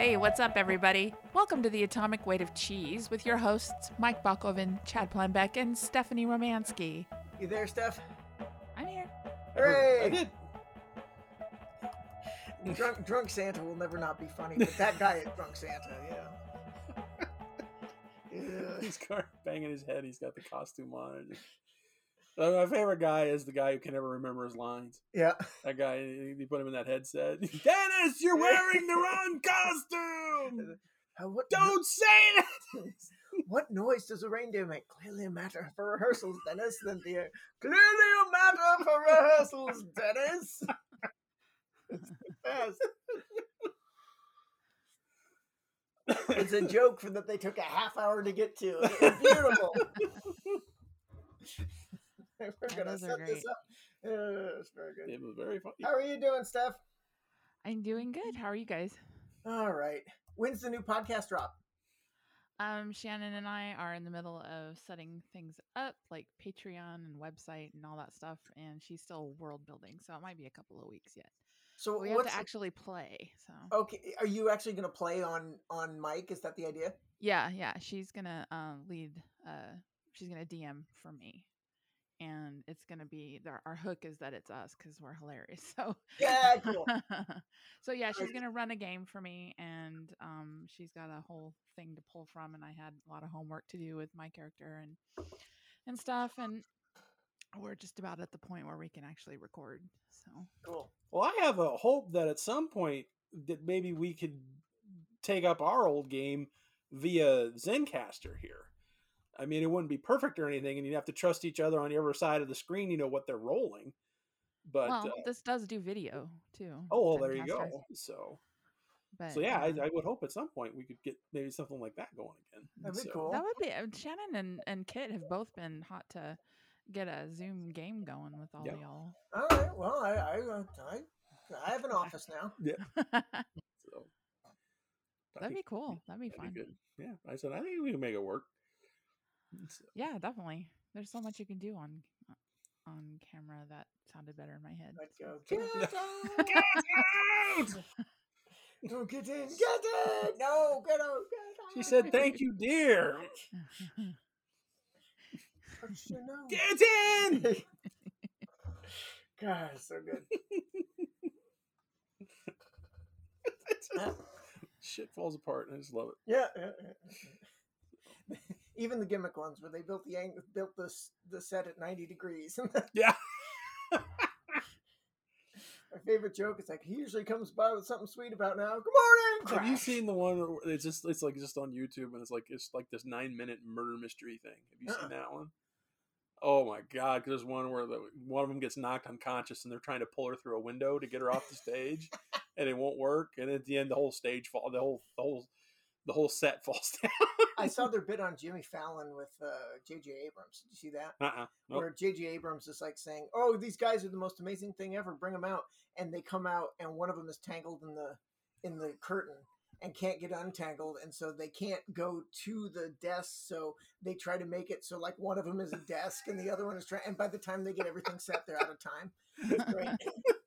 Hey, what's up, everybody? Welcome to the Atomic Weight of Cheese with your hosts, Mike Bockoven, Chad Planbeck, and Stephanie Romansky. You there, Steph? I'm here. Hooray! I did. Drunk, drunk Santa will never not be funny, but that guy at drunk Santa, yeah. yeah. He's banging his head. He's got the costume on. Uh, my favorite guy is the guy who can never remember his lines. Yeah. That guy, you put him in that headset. Dennis, you're wearing the wrong costume. Uh, what, Don't say that. what noise does a reindeer make? Clearly a matter for rehearsals, Dennis. Then Cynthia. Clearly a matter for rehearsals, Dennis. It's the best. it's a joke for that they took a half hour to get to. It's beautiful. We're gonna those are set this up. Uh, it's very good. It was very funny. How are you doing, Steph? I'm doing good. How are you guys? All right. When's the new podcast drop? Um, Shannon and I are in the middle of setting things up, like Patreon and website and all that stuff, and she's still world building, so it might be a couple of weeks yet. So We have to actually play, so okay? Are you actually going to play on on Mike? Is that the idea? yeah, yeah. She's gonna um, lead. Uh, she's gonna DM for me, and it's gonna be our, our hook is that it's us because we're hilarious. So Yeah, cool. so yeah, she's gonna run a game for me, and um, she's got a whole thing to pull from, and I had a lot of homework to do with my character and and stuff, and we're just about at the point where we can actually record. So Cool. Well, I have a hope that at some point that maybe we could take up our old game via Zencastr here. I mean, it wouldn't be perfect or anything, and you'd have to trust each other on the other side of the screen. You know what they're rolling, but well, uh, this does do video too. oh well, there you go. So, But, so yeah, uh, I, I would hope at some point we could get maybe something like that going again. That'd be cool. That would be uh, Shannon and, and Kit have both been hot to get a Zoom game going with all Yeah. y'all. All right. Well, I I uh, I, I have an office now. Yeah. That'd be cool. That'd be that'd fun. be good. Yeah, I said I think we can make it work. So, Yeah, definitely. There's so much you can do on uh, on camera that sounded better in my head. I'd so. go get out. Get out! No, get in. Get in. No, get out. Get out. She said, "Thank you, dear." Touch your nose. Get in. God, so good. Shit falls apart, and I just love it. Yeah, yeah, yeah. Even the gimmick ones where they built the ang- built the the set at ninety degrees. Yeah. My favorite joke is like he usually comes by with something sweet about now. Good morning. Have you seen the one? Where it's just it's like just on YouTube, and it's like it's like this nine minute murder mystery thing. Have you Uh-uh. seen that one? Oh my god! 'cause there's one where the, one of them gets knocked unconscious, and they're trying to pull her through a window to get her off the stage, and it won't work. And at the end, the whole stage fall, the whole the whole the whole set falls down. I saw their bit on Jimmy Fallon with uh, J.J. Abrams. Did you see that? uh-uh. Nope. Where J.J. Abrams is like saying, "Oh, these guys are the most amazing thing ever. Bring them out." And they come out, and one of them is tangled in the in the curtain and can't get untangled, and so they can't go to the desk. So they try to make it so like one of them is a desk, and the other one is trying. And by the time they get everything set, they're out of time. It's great.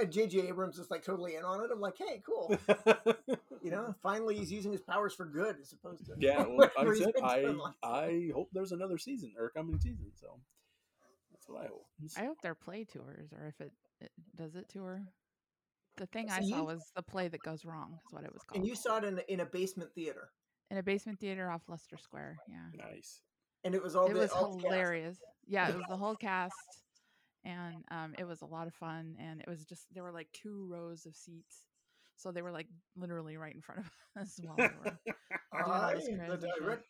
It's great. And, and J.J. Abrams is like totally in on it. I'm like, hey, cool. You know, finally he's using his powers for good as opposed to yeah. Well, like I said, I doing last time. I hope there's another season or coming season. So that's what I hope. I hope they're play tours, or if it, it does it tour. The thing I So saw was the play that goes wrong. Is what it was called. And you saw it in a, in a basement theater, in a basement theater off Leicester Square. Yeah, Nice. and it was all it the was all the cast. hilarious. Yeah, it was the whole cast, and um, it was a lot of fun. And it was just there were like two rows of seats, so they were like literally right in front of us while we were. I, the director.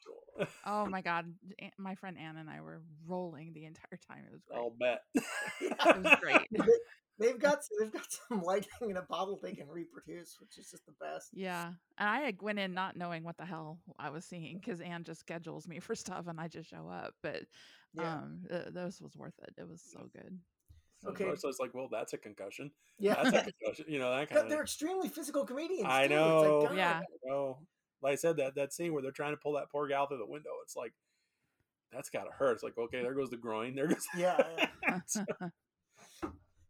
Oh my god, my friend Anne and I were rolling the entire time. It was great. I'll bet. It was great. They, have got they've got some lighting in a bottle they can reproduce, which is just the best. Yeah, and I went in not knowing what the hell I was seeing because Anne just schedules me for stuff and I just show up. But Yeah. um, th- this was worth it. It was so good. Okay. So it's like, well, that's a concussion. Yeah, That's a concussion. You know that kind But of. they're extremely physical comedians. I too. It's know. like, God, Yeah. No, like I said, that that scene where they're trying to pull that poor gal through the window. It's like that's gotta hurt. It's like okay, there goes the groin. There goes. Yeah. yeah.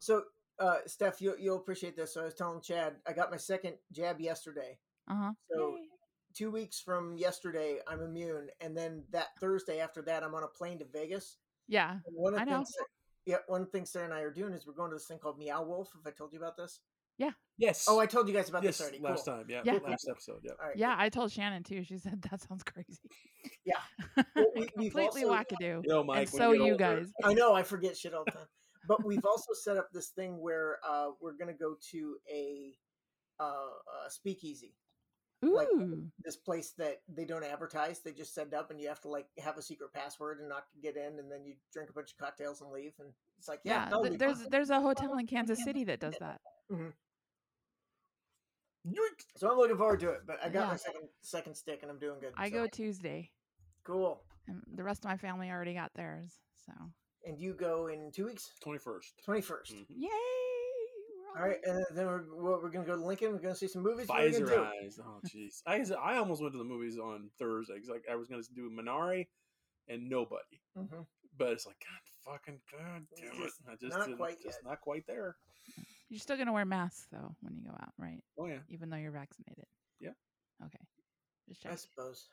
So uh, Steph, you, you'll appreciate this. So I was telling Chad, I got my second jab yesterday. Uh huh. So two weeks from yesterday, I'm immune, and then that Thursday after that, I'm on a plane to Vegas. Yeah. And one of I the know. things, that- yeah, one thing Sarah and I are doing is we're going to this thing called Meow Wolf. If I told you about this, Yes. oh, I told you guys about yes, this already. last time. Yeah, Yeah. last episode. Yeah. All right, Yeah, I told Shannon too. She said that sounds crazy. Yeah. Well, we- Completely also- wackadoo. You know, Mike. and so get you older- guys. I know I forget shit all the time. But we've also set up this thing where uh, we're gonna go to a, uh, a speakeasy. like- This place that they don't advertise; they just set up, and you have to like have a secret password and not get in, and then you drink a bunch of cocktails and leave. And it's like, yeah, Yeah, th- there's fun. there's a hotel in Kansas City that does that. Yoink. So I'm looking forward to it. But I got my second second stick, and I'm doing good. I so. go Tuesday, cool. and the rest of my family already got theirs. So And you go in two weeks, 21st. twenty first. Mhm. yay! We're All right, and then we're what, we're gonna go to Lincoln. We're gonna see some movies. What are we gonna Visor eyes. Oh, jeez. I I almost went to the movies on Thursday because like I was going to do Minari and Nobody, Mhm. but it's like God fucking God It's damn it! just I just not didn't- quite just yet. not quite there. You're still gonna wear masks though when you go out, right? Oh yeah. Even though you're vaccinated. Yeah. Okay. Just I suppose.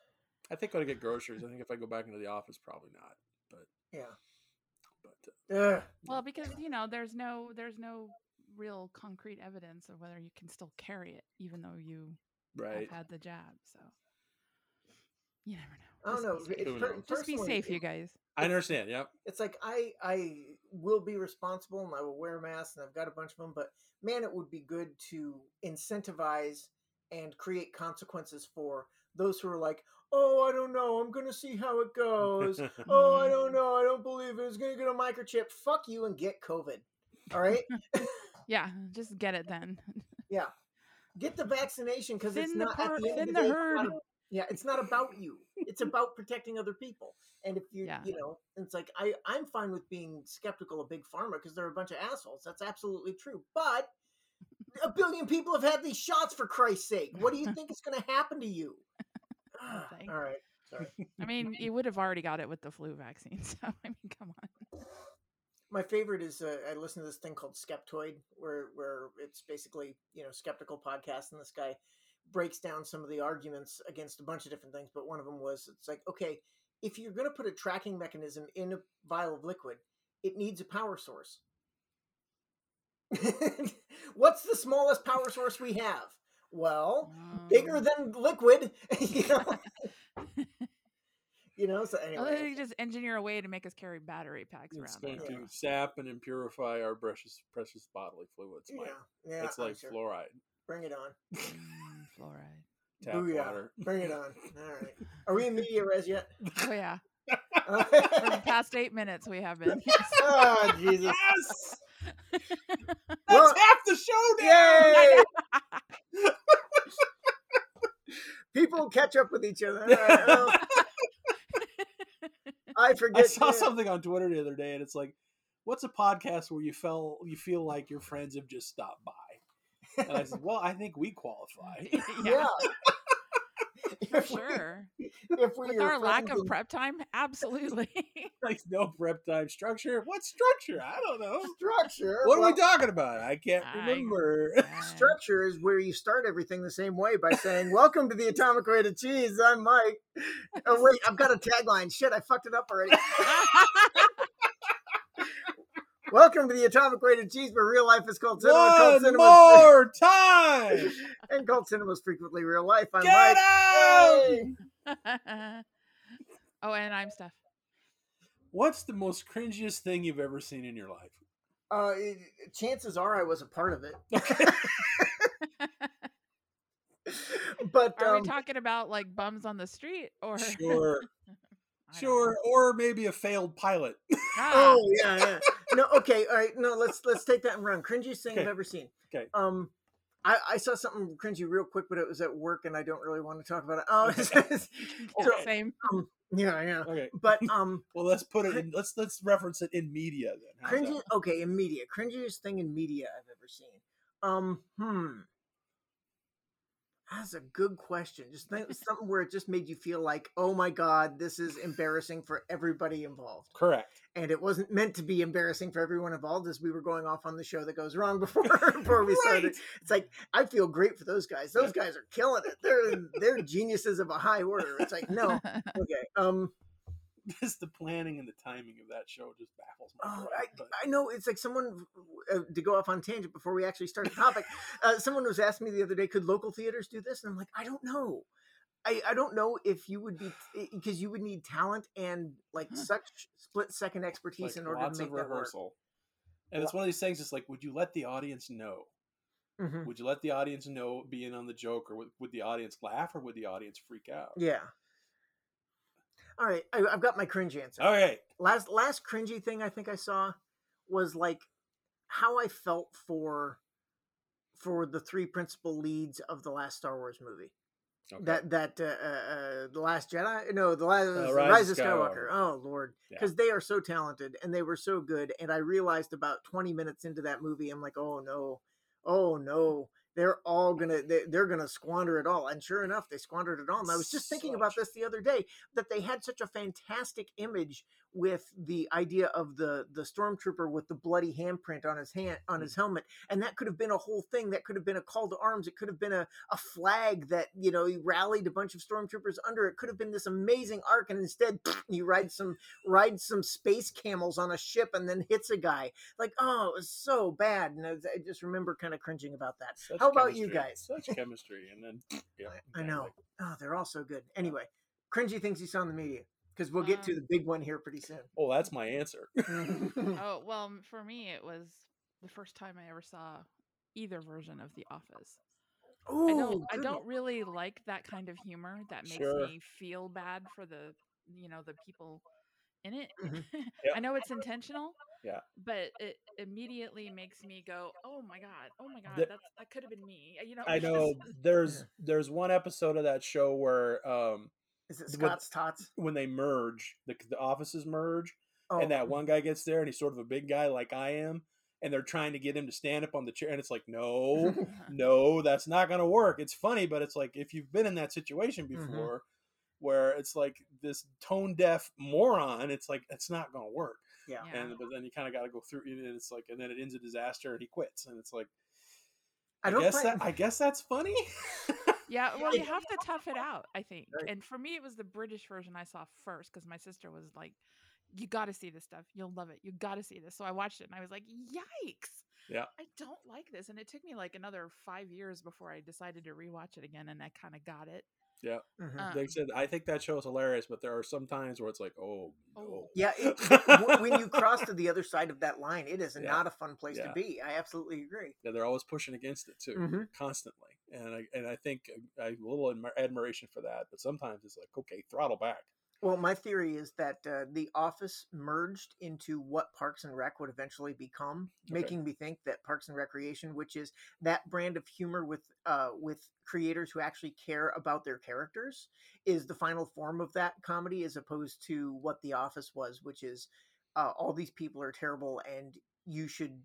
I think when I get groceries, I think if I go back into the office, probably not. But Yeah. but uh, Ugh. Well, because you know, there's no there's no real concrete evidence of whether you can still carry it, even though you right. have had the jab. So you never know. I don't Just know. be safe. It- Who? Just be safe, it- you guys. I understand. Yep. It's like I I will be responsible and I will wear masks and I've got a bunch of them, but man, it would be good to incentivize and create consequences for those who are like, oh, I don't know, I'm gonna see how it goes. oh, I don't know, I don't believe it. It's gonna get a microchip. Fuck you and get COVID. All right, Yeah, just get it then. Yeah, get the vaccination because it's Thin the not at the end of the the day. it's not herd. yeah, it's not about you. It's about protecting other people. And if you, Yeah. you know, it's like I, I'm fine with being skeptical of big pharma because they're a bunch of assholes. That's absolutely true. But a billion people have had these shots for Christ's sake. What do you think is going to happen to you? All right, sorry. I mean, you would have already got it with the flu vaccine. So I mean, come on. My favorite is uh, I listen to this thing called Skeptoid, where where it's basically you know skeptical podcast, and this guy breaks down some of the arguments against a bunch of different things. But one of them was it's like okay, if you're going to put a tracking mechanism in a vial of liquid, it needs a power source. What's the smallest power source we have? Well, bigger Um, than liquid. you know. you know. So anyway, they just engineer a way to make us carry battery packs It's around. going to sap and impurify our precious precious bodily fluids. yeah, Mike. yeah. it's like sure. fluoride, Bring it on. Mm, fluoride. tap Booyah. water. Bring it on. All right. Are we in media res yet? Oh yeah. For the past eight minutes, we have been. oh, Jesus. Yes, that's Well, half the show now. Yay! People catch up with each other. All right, well, I forget. I saw to- something on Twitter the other day, and it's like, "What's a podcast where you feel you feel like your friends have just stopped by?" And I said, "Well, I think we qualify." yeah, Yeah. for If we- sure. If we With our lack of and- prep time, absolutely. like no prep time structure. What structure? I don't know. structure. What are we talking about? I can't I- remember. Uh, Structure is where you start everything the same way by saying, "Welcome to the Atomic Weight of Cheese." I'm Mike. Oh wait, I've got a tagline. Shit, I fucked it up already. Welcome to the Atomic Weight of Cheese, where real life is called cinema. called One cinema more time. and called cinema is frequently real life. I'm Get Mike. out! Oh, and I'm Steph. What's the most cringiest thing you've ever seen in your life? Uh, it- chances are I was a part of it, but Are um, we talking about like bums on the street or Sure, I don't sure, or maybe a failed pilot. Know. Ah, oh yeah, yeah. No, okay, all right. No, let's let's take that and run. Cringiest thing I've ever seen. Okay. Um, I, I saw something cringy real quick, but it was at work, and I don't really want to talk about it. Oh, so, same. yeah, yeah. Okay, But um, well, let's put it. in Let's let's reference it in media then. How's cringy. that? Okay, in media, cringiest thing in media I've ever seen. Um, hmm. That's a good question. Just think something where it just made you feel like, oh my god, this is embarrassing for everybody involved. Correct. And it wasn't meant to be embarrassing for everyone involved as we were going off on the show that goes wrong before before we started. Right. It's like I feel great for those guys. Those guys are killing it. They're they're geniuses of a high order. It's like, no. Okay. Um Just the planning and the timing of that show just baffles me. Oh, I, I know it's like someone uh, to go off on tangent before we actually start the topic. uh, someone was asking me the other day, could local theaters do this? And I'm like, I don't know. I, I don't know if you would be because you would need talent and like such split second expertise in order to make that work. rehearsal. And it's one of these things. It's like, would you let the audience know? Mhm. Would you let the audience know being on the joke, or would, would the audience laugh, or would the audience freak out? Yeah. All right, I, I've got my cringe answer. All right. last last cringy thing I think I saw was like how I felt for for the three principal leads of the last Star Wars movie. okay. That that uh, uh, uh, the Last Jedi, no, the Last Uh, Rise, Rise of Skywalker. Skywalker. Oh Lord, Yeah. because they are so talented and they were so good. And I realized about twenty minutes into that movie, I'm like, oh no, oh no, they're all gonna they, they're gonna squander it all. And sure enough, they squandered it all. And I was just thinking about this the other day that they had such a fantastic image with the idea of the the stormtrooper with the bloody handprint on his hand on his mm-hmm. helmet and that could have been a whole thing that could have been a call to arms it could have been a, a flag that you know he rallied a bunch of stormtroopers under it could have been this amazing arc and instead he rides some rides some space camels on a ship and then hits a guy. Like oh it was so bad and i, I just remember kind of cringing about that. Such how about you guys? Such chemistry, and then yeah, I know. oh they're all so good. Anyway cringy things you saw in the media because we'll get to Um, the big one here pretty soon oh, that's my answer. oh well, for me, it was the first time I ever saw either version of The Office. I oh don't, I don't really like that kind of humor that makes Sure. me feel bad for the, you know, the people in it. Mhm. Yep. I know it's intentional. Yeah. But it immediately makes me go, "Oh my god! Oh my god! The- That's that could have been me." You know. I know there's there's one episode of that show where um is it scott's tots when they merge the the offices merge oh and that one guy gets there and he's sort of a big guy like I am and they're trying to get him to stand up on the chair and it's like no no that's not going to work it's funny but it's like if you've been in that situation Mhm. before where it's like this tone deaf moron it's like it's not going to work yeah Yeah. and but then you kind of got to go through it and it's like and then it ends a disaster and he quits and it's like I I, don't guess find- that I guess that's funny. Yeah, well, you have to tough it out, I think. Right. And for me, it was the British version I saw first because my sister was like, "You got to see this stuff. You'll love it. You got to see this." So I watched it and I was like, "Yikes! Yeah. I don't like this." And it took me like another five years before I decided to rewatch it again, and I kind of got it. Yeah. Um, they said I think that show is hilarious, but there are some times where it's like, oh, no. Oh. Yeah, it, w- when you cross to the other side of that line, it is Yeah. not a fun place to be. I absolutely agree. Yeah, they're always pushing against it too, Mhm. constantly, and I and I think uh, I have a little admiration for that, but sometimes it's like, okay, throttle back. Well, my theory is that uh, The Office merged into what Parks and Rec would eventually become, Okay. making me think that Parks and Recreation, which is that brand of humor with uh, with creators who actually care about their characters, is the final form of that comedy, as opposed to what The Office was, which is uh, all these people are terrible and you should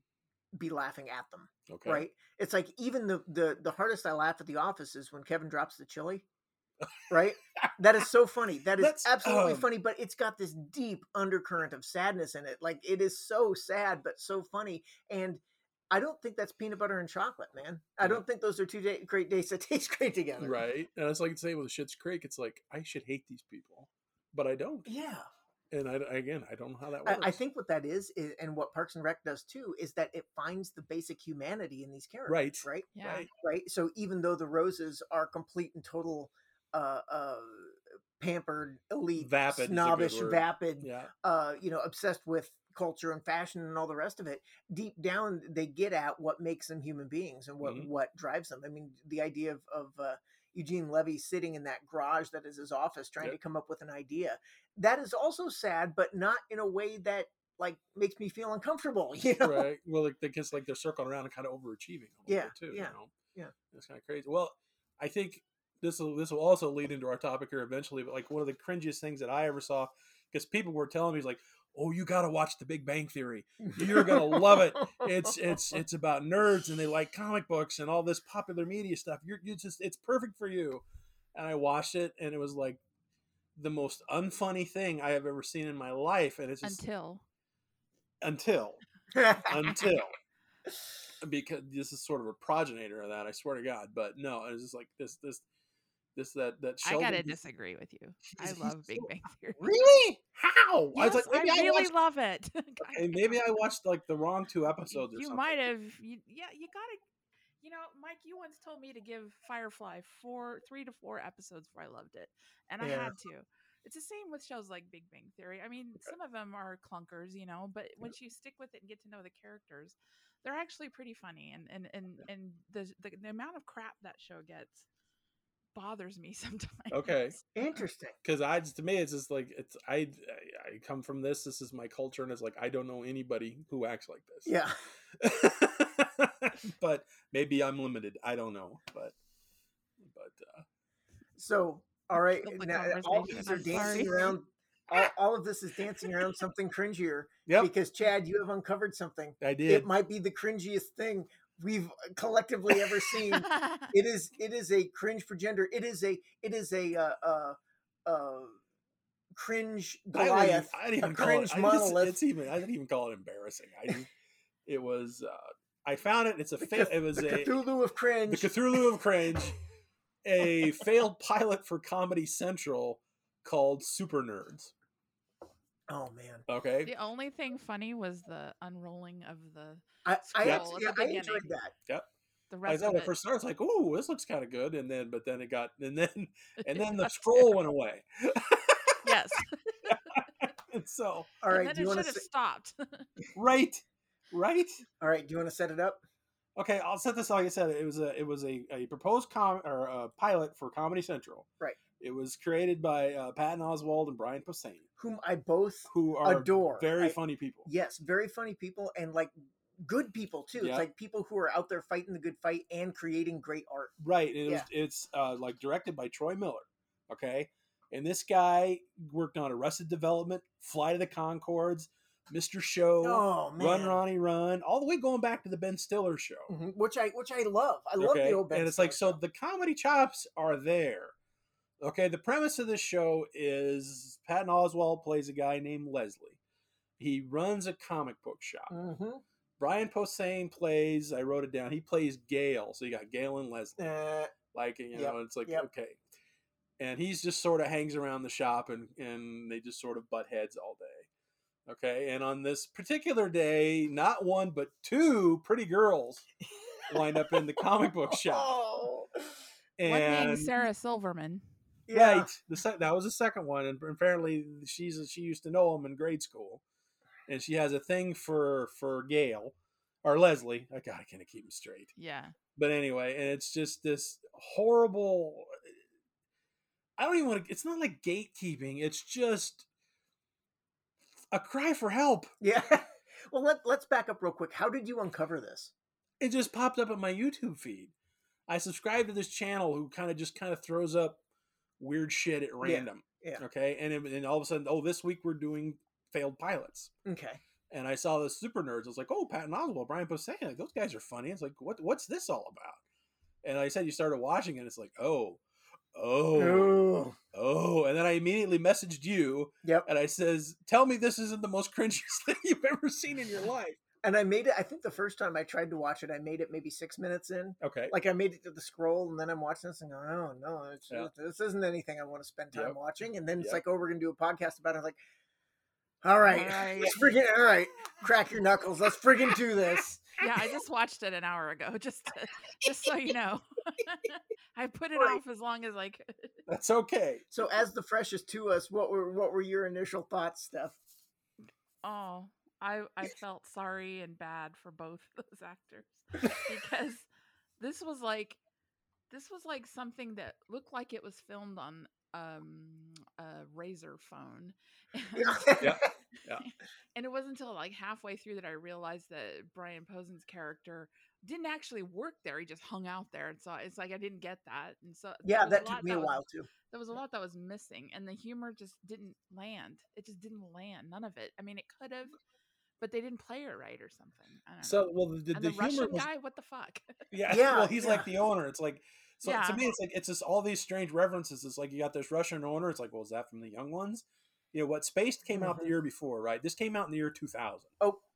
be laughing at them. Okay, right? It's like even the the the hardest I laugh at the office is when Kevin drops the chili. Right? that is so funny. That is That's, absolutely um, funny, but it's got this deep undercurrent of sadness in it. Like it is so sad but so funny and I don't think that's peanut butter and chocolate, man. I don't think those are two day, great days that taste great together. right? And it's like the same with Schitt's Creek. It's like I should hate these people, but I don't. Yeah. And I again, I don't know how that I, works. I think what that is, is, and what Parks and Rec does too, is that it finds the basic humanity in these characters. Right. Right. Yeah. Right. right? So even though the roses are complete and total uh, uh, pampered, elite, Vapid is snobbish, vapid, Yeah, uh, you know, obsessed with culture and fashion and all the rest of it. Deep down, they get at what makes them human beings and what Mhm. what drives them. I mean, the idea of of uh, Eugene Levy sitting in that garage that is his office, trying Yep. to come up with an idea, that is also sad, but not in a way that like makes me feel uncomfortable. You know? right. Well, like because like they're circling around and kind of overachieving. Yeah, too. yeah, You know? yeah. It's kind of crazy. Well, I think this will this will also lead into our topic here eventually. But like one of the cringiest things that I ever saw, because people were telling me, like, "Oh, you got to watch The Big Bang Theory. You're gonna love it. It's it's it's about nerds and they like comic books and all this popular media stuff. You're you just it's perfect for you." And I watched it, and it was like the most unfunny thing I have ever seen in my life. And it's just Until until until because this is sort of a progenitor of that. I swear to God, but no, it's just like this this this that that. I gotta disagree with you. I love Big Bang Theory. Really? How? Yes, I was like, maybe I, really watched. love it. Okay, maybe I watched like the wrong two episodes or you might have. You, yeah, you gotta. You know, Mike, you once told me to give Firefly four, three to four episodes before I loved it, and I Yeah. had to. It's the same with shows like Big Bang Theory. I mean, some of them are clunkers, you know, but once you stick with it and get to know the characters, they're actually pretty funny. And and and and the the, the amount of crap that show gets bothers me sometimes. Okay. Interesting. because I just to me it's just like it's I, I I come from this. This is my culture, and it's like I don't know anybody who acts like this. Yeah. but maybe I'm limited. I don't know, but but uh, So, all right, now all these are dancing sorry. around. All, all of this is dancing around something cringier yep, because Chad, you have uncovered something. I did. It might be the cringiest thing we've collectively ever seen. it is. It is a cringe for gender. It is a. It is a. Uh, uh, uh, cringe I wouldn't even- I didn't even a call cringe it. I just, monolith. it's even. I didn't even call it embarrassing. I just, it was. Uh, I found it. It's a. Fa- it was the a Cthulhu of cringe. the Cthulhu of cringe, a failed pilot for Comedy Central called Super Nerds. Oh man, Okay, the only thing funny was the unrolling of the I I, Scroll actually, at the I enjoyed that. Yep. The I rest thought of it. it first started, it's like, "Ooh, this looks kind of good," and then, but then it got, and then, and then the scroll went away. yes, and so, all right, and then do you it want should to? have stopped. right, right. All right, do you want to set it up? Okay, I'll set this. Like I said, it was a, it was a, a proposed com or a pilot for Comedy Central. Right. It was created by uh, Patton Oswalt and Brian Posehn, Whom I both who are adore. very I- funny people. Yes, very funny people and like good people too. Yeah. It's like people who are out there fighting the good fight and creating great art. Right. And it was, it's uh, like directed by Troy Miller. Okay. And this guy worked on Arrested Development, Flight of the Conchords, Mr. Show, Oh Run Ronnie Run, all the way going back to the Ben Stiller show. Mhm, which I which I love. I love the old Ben and it's like so the comedy chops are there. Okay, the premise of this show is Patton Oswalt plays a guy named Leslie. He runs a comic book shop. Mhm. Brian Posehn plays, I wrote it down, he plays Gail. So you got Gail and Leslie. Uh, Like, you Yep, know, it's like, yep. okay. And he's just sort of hangs around the shop and, and they just sort of butt heads all day. Okay. And on this particular day, not one, but two pretty girls wind up in the comic book shop. Oh, One being And Sarah Silverman. Yeah. right, the sec- that was the second one, and apparently she's she used to know him in grade school, and she has a thing for for Gail or Leslie. I gotta kind of keep them straight. Yeah. But anyway, and it's just this horrible. I don't even want to. It's not like gatekeeping. It's just a cry for help. Yeah. Well, let, let's back up real quick. How did you uncover this? It just popped up on my YouTube feed. I subscribe to this channel who kind of just kind of throws up weird shit at random. yeah. Okay, and it- and all of a sudden, oh, this week we're doing failed pilots. Okay. and I saw the super nerds. I was like, oh, Patton Oswalt, Brian Posehn, like, those guys are funny. It's like, what what's this all about? And I said, you started watching it. It's like, oh, oh, Oh. oh. And then I immediately messaged you Yep. and I says, tell me this isn't the most cringiest thing you've ever seen in your life. And I made it. I think the first time I tried to watch it, I made it maybe six minutes in. Okay. Like I made it to the scroll, and then I'm watching this and going, "Oh no, it's, Yeah. this isn't anything I want to spend time Yep. watching." And then it's Yep. like, "Oh, we're gonna do a podcast about it." I'm like, all right, All right. let's friggin' all right, crack your knuckles. Let's friggin' do this. Yeah, I just watched it an hour ago, just to, just so you know. I put it Right. off as long as I could. That's okay. So, as the freshest to us, what were what were your initial thoughts, Steph? Oh, I I felt sorry and bad for both those actors because this was like this was like something that looked like it was filmed on um, a razor phone. Yeah. Yeah. and it wasn't until like halfway through that I realized that Brian Posehn's character didn't actually work there. He just hung out there, and so it's like I didn't get that. And so yeah, that took me a was- while too. There was a lot that was missing, and the humor just didn't land. It just didn't land. None of it. I mean, it could have, but they didn't play it right or something. I don't know. So well, the, the, and the the, Russian was guy, what the fuck? yeah, Yeah, Well, he's like the owner. It's like so Yeah. to me, it's like it's just all these strange references. It's like you got this Russian owner. It's like, well, is that from the Young Ones? You know what? Spaced came out the Mhm. year before, right? This came out in the year two thousand.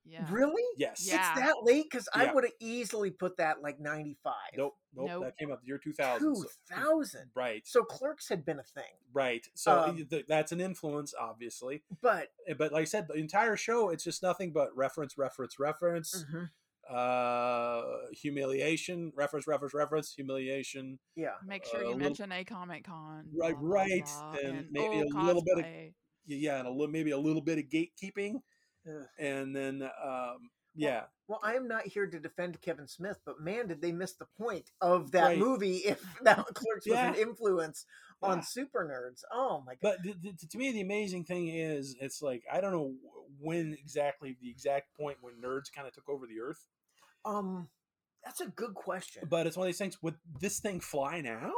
Yeah. Really? Yes. Yeah. It's that late because I would have easily put that like ninety five. Nope. Nope. Nope. That came out the year two thousand. Two thousand. Right. So Clerks had been a thing, Right. So Um, that's an influence, obviously. but Eh, But like I said, the entire show, it's just nothing but reference, reference, reference, Mhm. uh, humiliation, reference, reference, reference, humiliation. yeah, Make sure a you little- mention a Comic Con. Right, right, and maybe a little bit of- Yeah, and a little, maybe a little bit of gatekeeping, Ugh. and then um, yeah, Well, I am not here to defend Kevin Smith, but man, did they miss the point of that Right. movie if that Clerks was an Yeah. influence on super nerds. Oh my god. But th- th- to me, the amazing thing is, it's like I don't know when exactly the exact point when nerds kind of took over the earth, Um that's a good question. but it's one of these things. Would this thing fly now,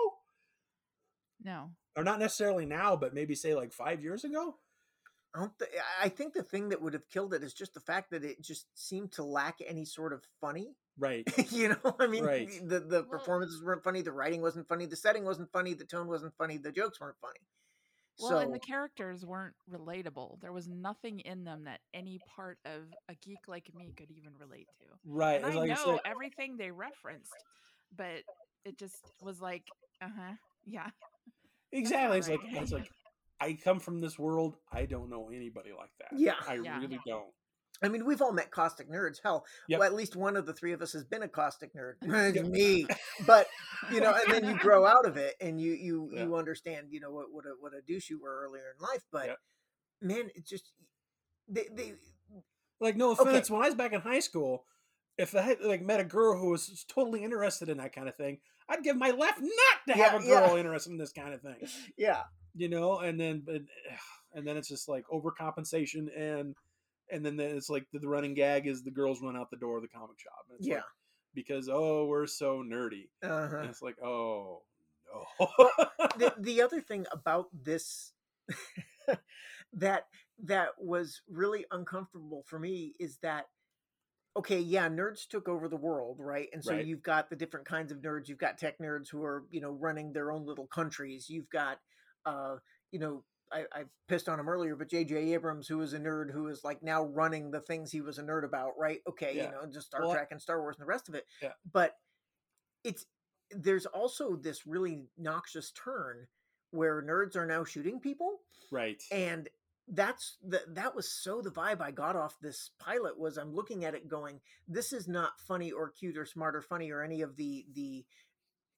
No. or not necessarily now, but maybe say like five years ago? I don't thi- I think the thing that would have killed it is just the fact that it just seemed to lack any sort of funny. Right. you know, I mean, Right. the the performances weren't funny, the writing wasn't funny, the setting wasn't funny, the tone wasn't funny, the jokes weren't funny. Well, so and the characters weren't relatable. There was nothing in them that any part of a geek like me could even relate to. Right. And I like know said, everything they referenced, but it just was like, uh huh, yeah. exactly. It's like it's like I come from this world. I don't know anybody like that. Yeah. I Yeah. really don't. I mean, we've all met caustic nerds. Hell, Yep. well, at least one of the three of us has been a caustic nerd. Me. But you know, and then you grow out of it, and you you Yeah. you understand, you know, what what a what a douche you were earlier in life. But Yep. man, it's just they they Like no Okay. offense, when I was back in high school, if I had like met a girl who was totally interested in that kind of thing, I'd give my left nut to have a Yeah, yeah. girl interested in this kind of thing. yeah You know, and then and then it's just like overcompensation and and then it's like the, running gag is the girls run out the door of the comic shop. And it's yeah like, because oh we're so nerdy. uh-huh. And it's like oh no. the, the other thing about this that that was really uncomfortable for me is that okay yeah nerds took over the world right and so Right. you've got the different kinds of nerds you've got tech nerds who are you know running their own little countries you've got uh you know I, I pissed on him earlier, but J.J. Abrams, who is a nerd, who is like now running the things he was a nerd about, right? Okay, Yeah. you know, just Star Well, Trek and Star Wars and the rest of it. Yeah. But it's there's also this really noxious turn where nerds are now shooting people right. and that's the, that was so the vibe i got off this pilot was i'm looking at it going this is not funny or cute or smart or funny or any of the the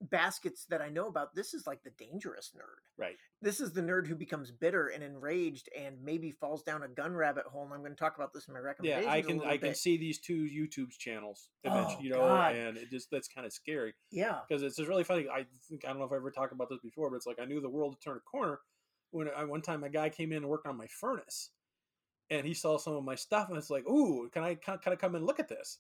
baskets that i know about this is like the dangerous nerd Right. this is the nerd who becomes bitter and enraged and maybe falls down a gun rabbit hole and i'm going to talk about this in my recommendation. Yeah, recommendations I can I can see these two YouTube channels eventually, Oh, you know, God. and it just that's kind of scary. yeah because it's just really funny. I think I don't know if I ever talked about this before, but it's like I knew the world had turned a corner when I, one time a guy came in and worked on my furnace, and he saw some of my stuff, and it's like, "Ooh, can I kind of come and look at this?"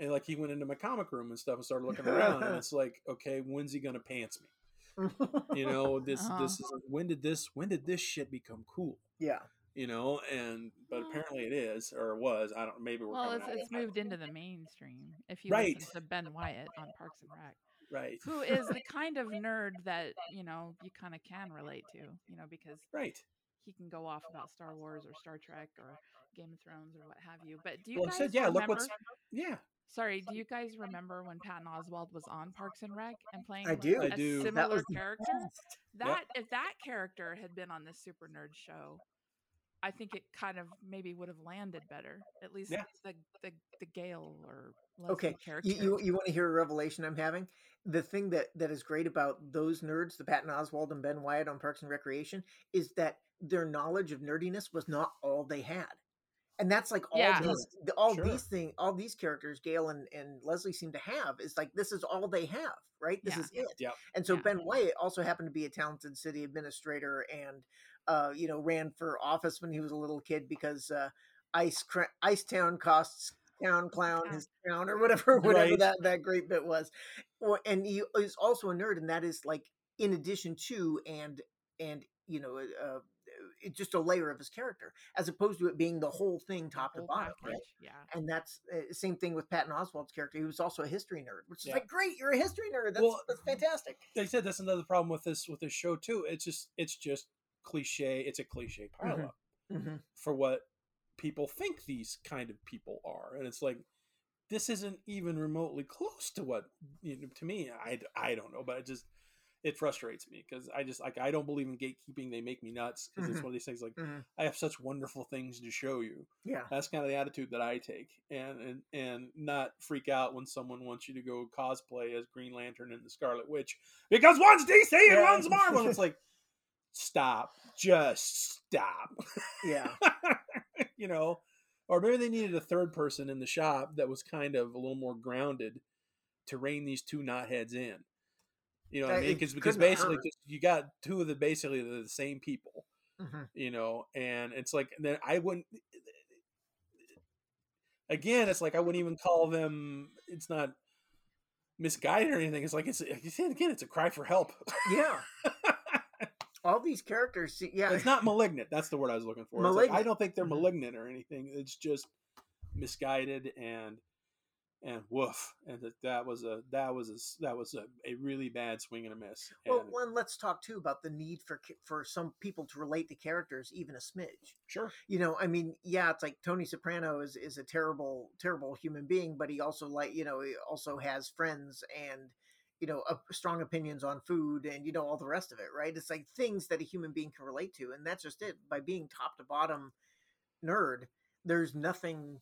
And like he went into my comic room and stuff and started looking around, and it's like, okay, when's he gonna pants me? You know, this Uh-huh. this is when did this when did this shit become cool? yeah You know, and but Well- apparently it is or was. I don't. Maybe we're Well, it's, it's moved into the mainstream. If you Right. listen to Ben Wyatt on Parks and Rec, right, who is the kind of nerd that you know you kind of can relate to, you know, because right. he can go off about Star Wars or Star Trek or Game of Thrones or what have you. But do you Well, guys said, yeah. remember? Look what's yeah. Sorry, do you guys remember when Patton Oswalt was on Parks and Rec and playing I like, do. I a do. That similar was the character? best. That if that character had been on this Super Nerd show, I think it kind of maybe would have landed better. At least Yeah. the the the Gale or Leslie Okay, character. you, you, you want to hear a revelation I'm having? The thing that, that is great about those nerds, the Patton Oswalt and Ben Wyatt on Parks and Recreation, is that their knowledge of nerdiness was not all they had. And that's like all Yeah. these the- all Sure. these thing all these characters gail and, and leslie seem to have is like this is all they have right this Yeah. is it Yep. and so Yeah. ben wyatt also happened to be a talented city administrator and uh you know ran for office when he was a little kid because uh ice Cra- ice town costs town clown Town. his town or whatever whatever Right. that that great bit was Well, and he is also a nerd and that is like in addition to and and you know uh, it's just a layer of his character as opposed to it being the whole thing The top to whole bottom right Yeah. and that's uh, same thing with Patton Oswalt's character. He was also a history nerd, which is Yeah. like great. You're a history nerd. That's, Well, that's fantastic. they said, that's another problem with this with this show too. It's just it's just cliche. It's a cliche pile Mhm. up Mm-hmm. for what people think these kind of people are, and it's like this isn't even remotely close to what you know, to me. I I don't know, but it just it frustrates me because I just like I don't believe in gatekeeping. They make me nuts because it's Mhm. one of these things like Mhm. I have such wonderful things to show you. Yeah. That's kind of the attitude that I take, and and and not freak out when someone wants you to go cosplay as Green Lantern and the Scarlet Witch because one's DC and Yeah. one's Marvel. It's like, stop, just stop. Yeah. you know, or maybe they needed a third person in the shop that was kind of a little more grounded to rein these two knotheads in. You know what I mean? Because because basically. 'cause you got two of the basically the same people Mhm. you know and it's like then i wouldn't again it's like i wouldn't even call them it's not misguided or anything it's like it's like you said again it's a cry for help Yeah. All these characters. see- Yeah. it's not malignant that's the word i was looking for like, i don't think they're Mhm. malignant or anything it's just misguided and and woof and that, that was a that was a that was a, a really bad swing and a miss Well, and, let's talk too about the need for for some people to relate to characters, even a smidge. sure You know, I mean, yeah, it's like Tony Soprano is is a terrible, terrible human being, but he also like you know he also has friends and you know uh, strong opinions on food and you know all the rest of it, right? It's like things that a human being can relate to, and that's just it. By being top to bottom nerd, there's nothing.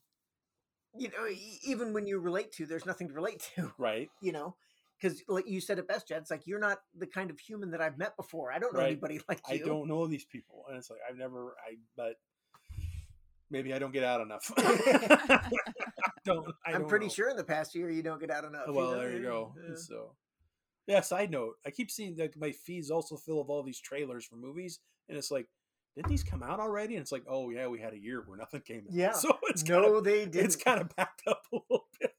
You know, even when you relate to, there's nothing to relate to. right You know, because like you said it best, Jed. It's like you're not the kind of human that I've met before. I don't know Right. anybody like you. I don't know these people, and it's like I've never. I but maybe I don't get out enough. don't. I I'm don't pretty know. sure in the past year you don't get out enough. Well, know? there you go. Yeah. So, yeah. Side note: I keep seeing that my feeds also full of all these trailers for movies, and it's like, did these come out already? And it's like, oh yeah, we had a year where nothing came out. Yeah. So it's no, kind of, they didn't. it's kind of backed up a little bit.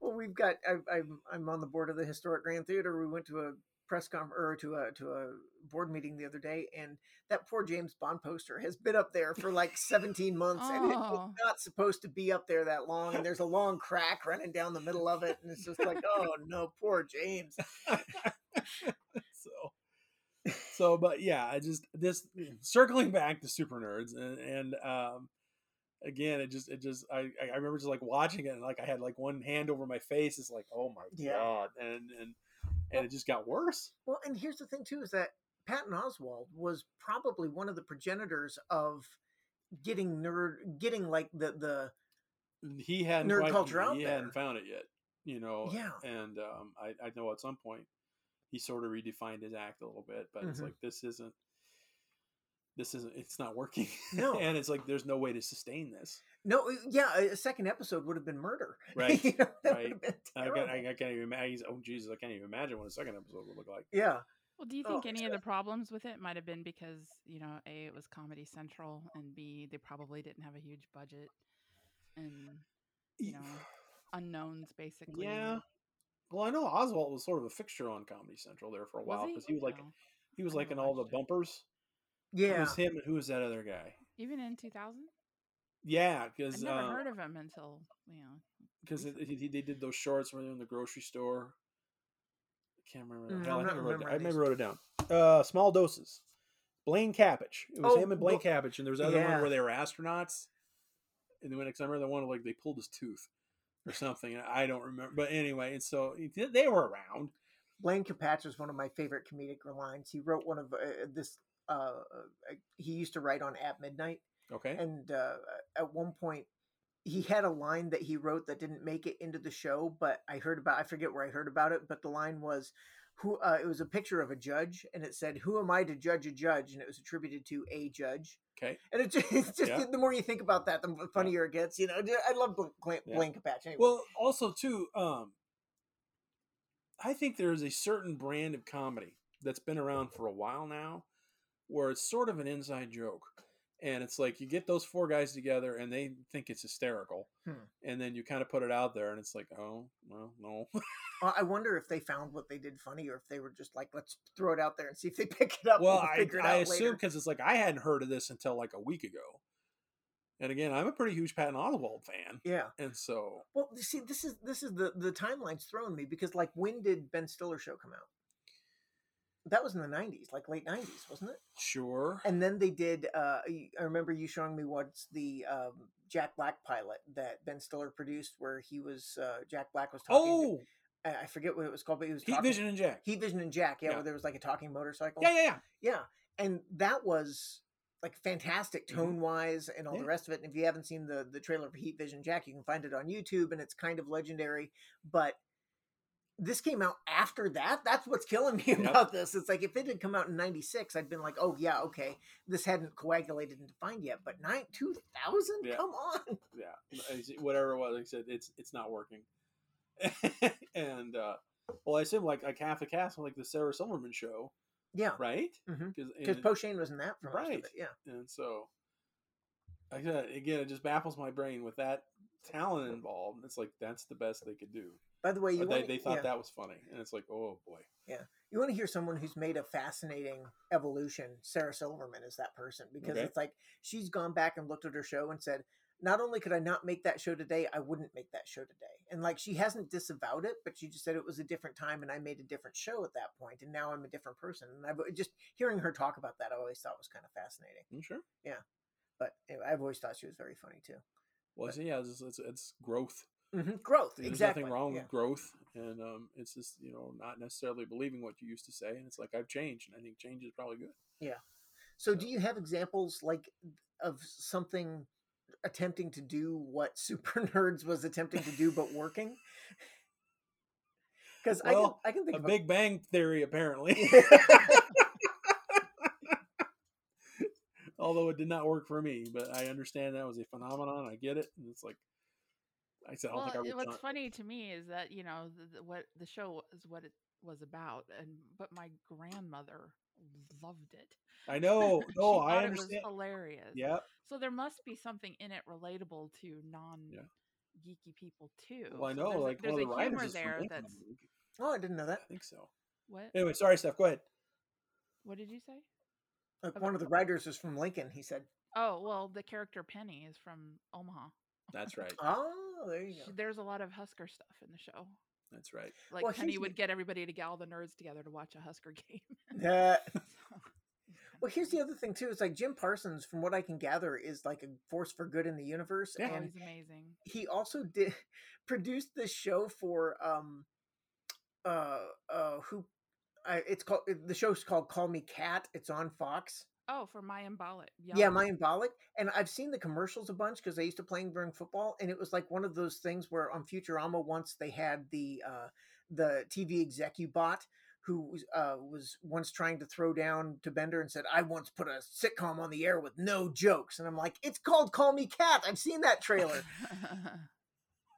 well, we've got. I, I'm I'm on the board of the historic Grand Theater. We went to a press conference or to a to a board meeting the other day, and that poor James Bond poster has been up there for like 17 months, and it was Oh. not supposed to be up there that long. And there's a long crack running down the middle of it, and it's just like, oh no, poor James. so so but yeah i just this circling back to super nerds and, and um again it just it just I, I remember just like watching it and like i had like one hand over my face it's like oh my Yeah. god and and and it just got worse Well, and here's the thing too is that Patton Oswalt was probably one of the progenitors of getting nerd, getting like the the he hadn't Nerd quite- culture out he there. hadn't found it yet you know Yeah. and um i i know at some point he sort of redefined his act a little bit but it's Mhm. like this isn't this isn't it's not working No. and it's like there's no way to sustain this no, uh, yeah, a a second episode would have been murder. Right, You know, that right. would have been I can't, terrible. I, I can't even imagine. Oh Jesus, I can't even imagine what a second episode would look like. Yeah. Well, do you Oh, think any of the problems with it might have been because, you know, A, it was Comedy Central, and B, they probably didn't have a huge budget and, you know, unknowns basically. Yeah. Well, I know Oswalt was sort of a fixture on Comedy Central there for a while because he was like he was I like in all the it. bumpers. It Yeah. was him and who was that other guy? Even in 2000? Yeah, because I'd never uh, heard of him until, you know. because they did those shorts when they're in the grocery store. I can't remember. Mm, Hell, I, I'm think not I, wrote it, I maybe wrote it down. Uh, small doses. Blaine Capatch. It was Oh, him and Blaine Bl- Capatch, and there was another Yeah. one where they were astronauts. And then when I remember the one like they pulled his tooth or something. I don't remember, but anyway, and so they were around. Blaine Capatch was one of my favorite comedic lines. He wrote one of uh, this. Uh, uh, he used to write on At Midnight, Okay. and uh, at one point, he had a line that he wrote that didn't make it into the show. But I heard about. I forget where I heard about it, but the line was, who uh, it was a picture of a judge, and it said, "Who am I to judge a judge?" And it was attributed to a judge. Okay. And it just, it's just Yeah. the more you think about that, the funnier it gets. You know, I love Bl- Blank, Yeah. Blaine Capatch. Anyway. Well, also too, um, I think there is a certain brand of comedy that's been around for a while now, where it's sort of an inside joke, and it's like you get those four guys together and they think it's hysterical, Hmm. and then you kind of put it out there, and it's like, oh, well, no, I wonder if they found what they did funny, or if they were just like, "Let's throw it out there and see if they pick it up." well, I, it I assume because it's like I hadn't heard of this until like a week ago, and again, I'm a pretty huge Patton Oswalt fan, Yeah. and so Well, you see, this is this is the the timeline's thrown me because like when did Ben Stiller show come out? That was in the '90s, like late '90s, wasn't it? sure, And then they did. Uh, I remember you showing me what's the um, Jack Black pilot that Ben Stiller produced, where he was uh, Jack Black was talking. oh, to, I forget what it was called, but he was Heat talking, Vision and Jack, Heat Vision and Jack. Yeah, Yeah. where there was like a talking motorcycle. yeah, yeah, yeah. Yeah, and that was like fantastic Mhm. tone wise and all Yeah. the rest of it. And if you haven't seen the the trailer for Heat Vision Jack, you can find it on YouTube, and it's kind of legendary. But this came out after that. That's what's killing me Yep. about this. It's like if it had come out in '96, I'd been like, oh yeah, okay, this hadn't coagulated and defined yet. But nine two thousand, Yeah. come on. yeah, whatever it was, like I said, it's it's not working. and uh, well, I assume like like half a cast, like the Sarah Silverman show, Yeah, right? Because because Poe Shane was in that for Right. of it. Yeah. and so I said again, it just baffles my brain with that talent involved. It's like that's the best they could do. By the way, you uh, they, wanna- they thought yeah. that was funny, and it's like, oh boy, Yeah, you want to hear someone who's made a fascinating evolution sarah silverman is that person because Okay. it's like she's gone back and looked at her show and said not only could i not make that show today i wouldn't make that show today and like she hasn't disavowed it but she just said it was a different time and i made a different show at that point and now i'm a different person and i've just hearing her talk about that i always thought was kind of fascinating I'm sure. but anyway, i've always thought she was very funny too Well, But- yeah, it's, it's, it's growth. Hmm growth There's exactly nothing wrong yeah. with growth, and um, it's just you know not necessarily believing what you used to say, and it's like I've changed, and I think change is probably good. Yeah. So, do you have examples like of something attempting to do what Super Nerds was attempting to do but working? Because Well, I can, I can think A Big Bang Theory, apparently. Although it did not work for me, but I understand that was a phenomenon. I get it, and it's like I said, I don't Well, think I it- would. what's funny to me is that you know the, the, what the show is what it was about, and but my grandmother loved it. I know. She No, thought I it was understand. hilarious. Yeah. So there must be something in it relatable to non geeky people too. Well, I So know. there's a- like there's one of a the humor there. Lincoln, That's oh, I didn't know that. I think so. what? Anyway, sorry, Steph. Go ahead. What did you say? Uh, like Okay. one of the writers is from Lincoln. He said, Oh well, the character Penny is from Omaha. That's right. "Oh, there you go." There's a lot of Husker stuff in the show. That's right. Like Well, Penny would get everybody to get all the nerds together to watch a Husker game. So, well, here's the other thing too. It's like Jim Parsons, from what I can gather, is like a force for good in the universe, Yeah. and he's amazing. he also did produced this show for um uh uh who I, it's called the show's called Call Me Kat. It's on Fox. Oh, for Mayim Bialik. Yeah, Mayim Bialik. And I've seen the commercials a bunch because I used to playing during football, and it was like one of those things where on Futurama once they had the uh, the TV execubot who was, uh, was once trying to throw down to Bender and said, "I once put a sitcom on the air with no jokes," and I'm like, "It's called Call Me Kat. I've seen that trailer."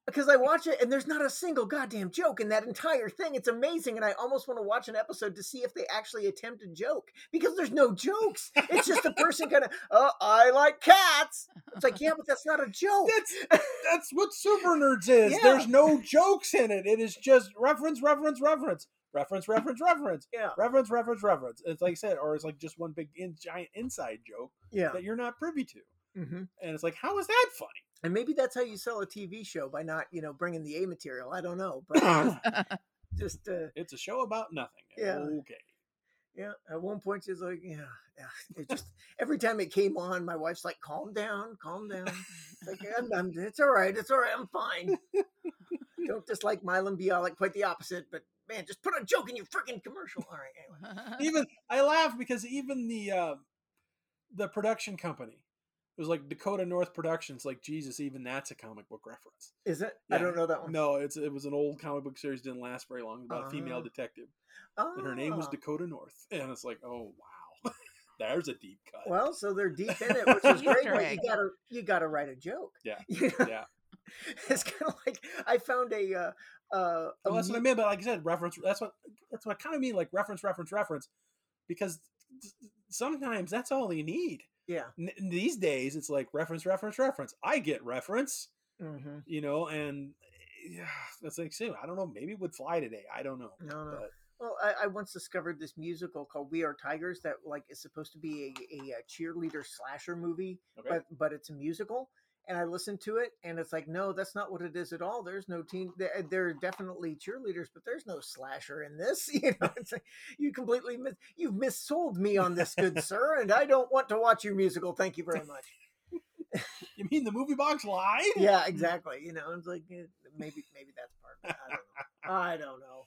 because I watch it and there's not a single goddamn joke in that entire thing. It's amazing, and I almost want to watch an episode to see if they actually attempt a joke because there's no jokes. It's just a person kind of, oh, I like cats. It's like, yeah, but that's not a joke. That's that's what Super Nerds is. Yeah. There's no jokes in it. It is just reference, reference, reference, reference, reference, reference, Yeah, reference, reference, reference. It's like I said, or it's like just one big in, giant inside joke yeah. that you're not privy to, hmm and it's like, how is that funny? And maybe that's how you sell a TV show by not, you know, bringing the A material. I don't know, but just, uh, It's a show about nothing. Yeah. Okay. yeah. At one point, she's like, yeah, yeah. It just every time it came on, my wife's like, calm down, calm down. It's like, I'm, I'm, it's all right. It's all right. I'm fine. Don't dislike Mayim Bialik, quite the opposite. But man, just put a joke in your freaking commercial. All right, anyway. even I laugh because even the uh, the production company It was like Dakota North Productions. Like Jesus, even that's a comic book reference. Is it? I don't know that one. No, it's it was an old comic book series. Didn't last very long. About a female Oh. detective, and her name was Ah. Dakota North. And it's like, oh wow, there's a deep cut. Well, so they're deep in it, which is great. But you gotta you gotta write a joke. Yeah. You know? yeah, it's kind of like I found a uh, uh, well, that's what I mean. But like I said, reference. That's what that's what I kind of mean. Like reference, reference, reference, because sometimes that's all you need. Yeah. N- these days, it's like reference, reference, reference. I get reference. hmm you know, and yeah, that's like say, I don't know, maybe it would fly today. I don't know. No, no. But Well, I, I once discovered this musical called We Are Tigers that like is supposed to be a, a, uh cheerleader slasher movie, okay. but but it's a musical. And I listened to it, and it's like, no, that's not what it is at all. There's no teen. There, there are definitely cheerleaders, but there's no slasher in this. You know, it's like, you completely mis- you've missold me on this, good sir, and I don't want to watch your musical. Thank you very much. you mean the movie box lied? yeah, exactly. You know, it's like eh, maybe maybe that's part of it. I don't know. I don't know.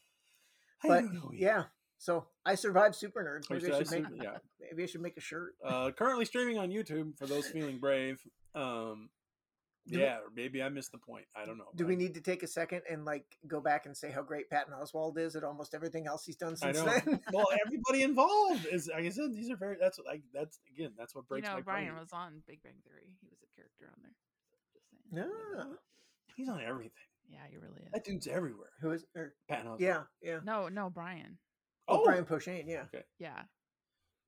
But don't know yeah, so I survived Super Nerds. Maybe should I I should make yeah. maybe I should make a shirt. Uh, currently streaming on YouTube for those feeling brave. Um, Do we- yeah, or maybe I missed the point. I don't know. Do but we need to take a second and like go back and say how great Patton Oswalt is at almost everything else he's done I since know. then? well, everybody involved is. Like I said, these are very. That's what I. That's again. That's what breaks. You breaks know, my Brian brain. was on Big Bang Theory. He was a character on there. Just saying. no. He's on everything. Yeah, he really is. That dude's everywhere. Who is? Or, Patton Oswalt. yeah, yeah. No, no, Brian. Oh, Brian oh! Posehn. Yeah. Okay. Yeah.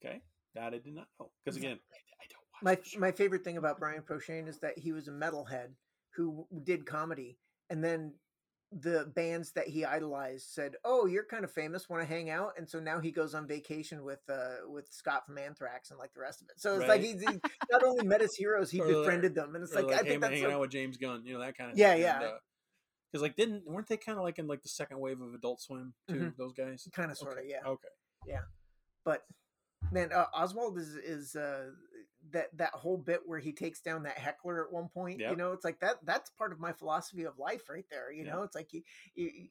Okay, that I did not know. Because again, I, I don't watch My my favorite thing about Brian Posehn is that he was a metalhead who did comedy, and then the bands that he idolized said, "Oh, you're kind of famous. Want to hang out?" And so now he goes on vacation with uh with Scott from Anthrax and like the rest of it. So it's like Right. he's, he not only met his heroes, he Or like- befriended them, and it's Or like, I hey, think man, that's hanging so- out with James Gunn, you know that kind of Yeah, yeah. Because like, didn't weren't they kind of like in like the second wave of Adult Swim too? Mhm. Those guys, kind of sort of Okay, yeah. Okay, yeah. But man, uh, Oswalt is is uh, that that whole bit where he takes down that heckler at one point. You know, it's like that. That's part of my philosophy of life, right there. You Yeah. know, it's like you, you,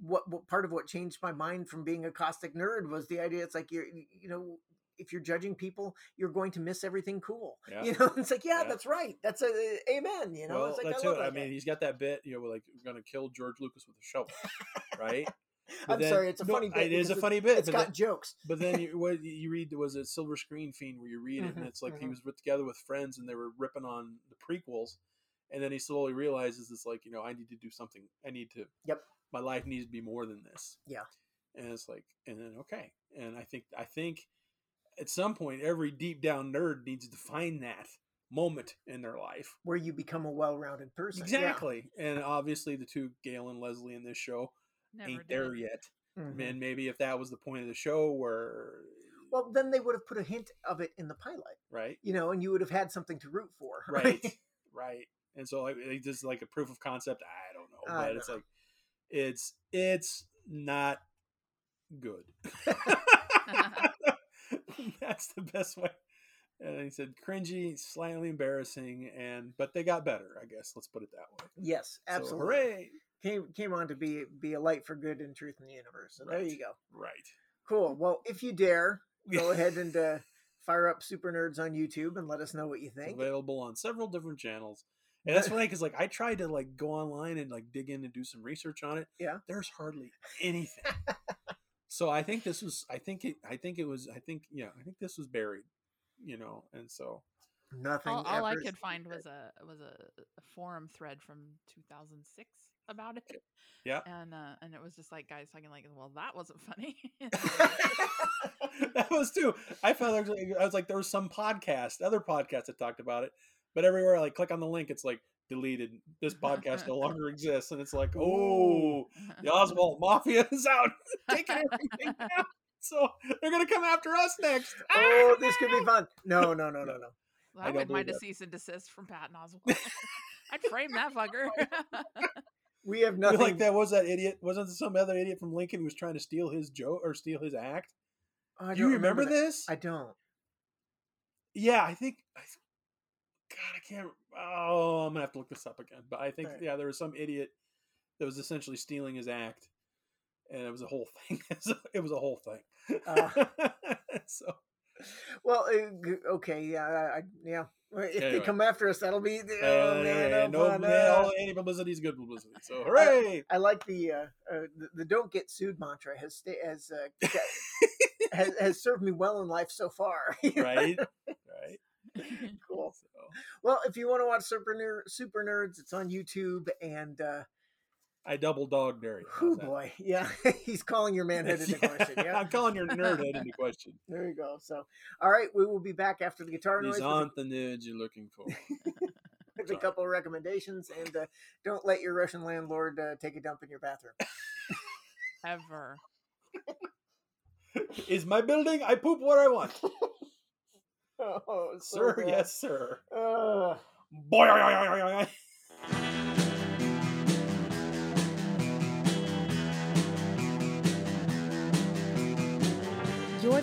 what what part of what changed my mind from being a caustic nerd was the idea. It's like you're you know. If you're judging people, you're going to miss everything cool. Yeah. You know, it's like, yeah, Yeah. that's right. That's a amen. You know, well, it's like that's I, it. I mean, he's got that bit, you know, like we're gonna kill George Lucas with a shovel, right? I'm then- sorry, it's a no, funny bit. It is a funny bit, It's got then, jokes. but then you, what you read was a Silver Screen Fiend where you read it, and Mhm, it's like he mhm. was with, together with friends, and they were ripping on the prequels, and then he slowly realizes it's like you know I need to do something. I need to. Yep. My life needs to be more than this. Yeah. And it's like, and then okay, and I think I think at some point every deep down nerd needs to find that moment in their life. Where you become a well-rounded person. Yeah. Exactly. And obviously the two Gail and Leslie in this show Never ain't did. there yet. Mhm. And maybe if that was the point of the show where Well, then they would have put a hint of it in the pilot, right? you know, and you would have had something to root for. Right. right. And so like it's just like a proof of concept, I don't know. I But it's like it's it's not good. That's the best way. And he said cringy, slightly embarrassing, and but they got better, I guess. Let's put it that way. yes, So, absolutely. hooray! Came came on to be be a light for good and truth in the universe. So there you go. Right. Cool. Well, if you dare, go ahead and uh, fire up Super Nerds on YouTube and let us know what you It's think. available on several different channels. And that's funny because like I tried to like go online and like dig in and do some research on it. Yeah. There's hardly anything. so I think this was I think it I think it was I think yeah, I think this was buried. You know, and so Nothing. all, all I could find was a was a, a forum thread from 2006 about it. Yeah. And uh, and it was just like guys talking like, well, that wasn't funny. that was too. I felt like I was like there was some podcast, other podcasts that talked about it, but everywhere I like click on the link, it's like deleted. This podcast no longer exists, and it's like, oh, the Oswalt Mafia is out, taking everything down. So they're gonna come after us next. oh, this could be fun. No, no, no, no, no. Well, I I, wouldn't mind a cease and desist from Patton Oswalt. I'd frame that fucker. We have You're nothing. like that was that idiot? Wasn't there some other idiot from Lincoln who was trying to steal his joke or steal his act? I Do you don't remember, this? I don't. Yeah, I think. I, God, I can't. Oh, I'm gonna have to look this up again. But I think Right. yeah, there was some idiot that was essentially stealing his act, and it was a whole thing. it was a whole thing. Uh. so well, uh, okay, yeah, I, I- yeah. If they come after us, that'll be. Uh, Oh man, yeah, no uh. any publicity is good publicity. So hooray! I like the uh, uh, the, the "don't get sued" mantra has sta- has, uh, has has served me well in life so far. right, right. cool. So, Well, if you want to watch Super Ner- Super Nerds, it's on YouTube. And uh, I double dog dare you. oh boy, yeah, he's calling your manhood into question. Yeah, I'm calling your nerdhead into question. there you go. So, all right, we will be back after the guitar noise These with, aren't the nerds you're looking for. a, a couple of recommendations. And uh, don't let your Russian landlord uh, take a dump in your bathroom. Ever. Is my building? I poop where I want, oh, so sir. bad. Yes, sir. Uh, Boy,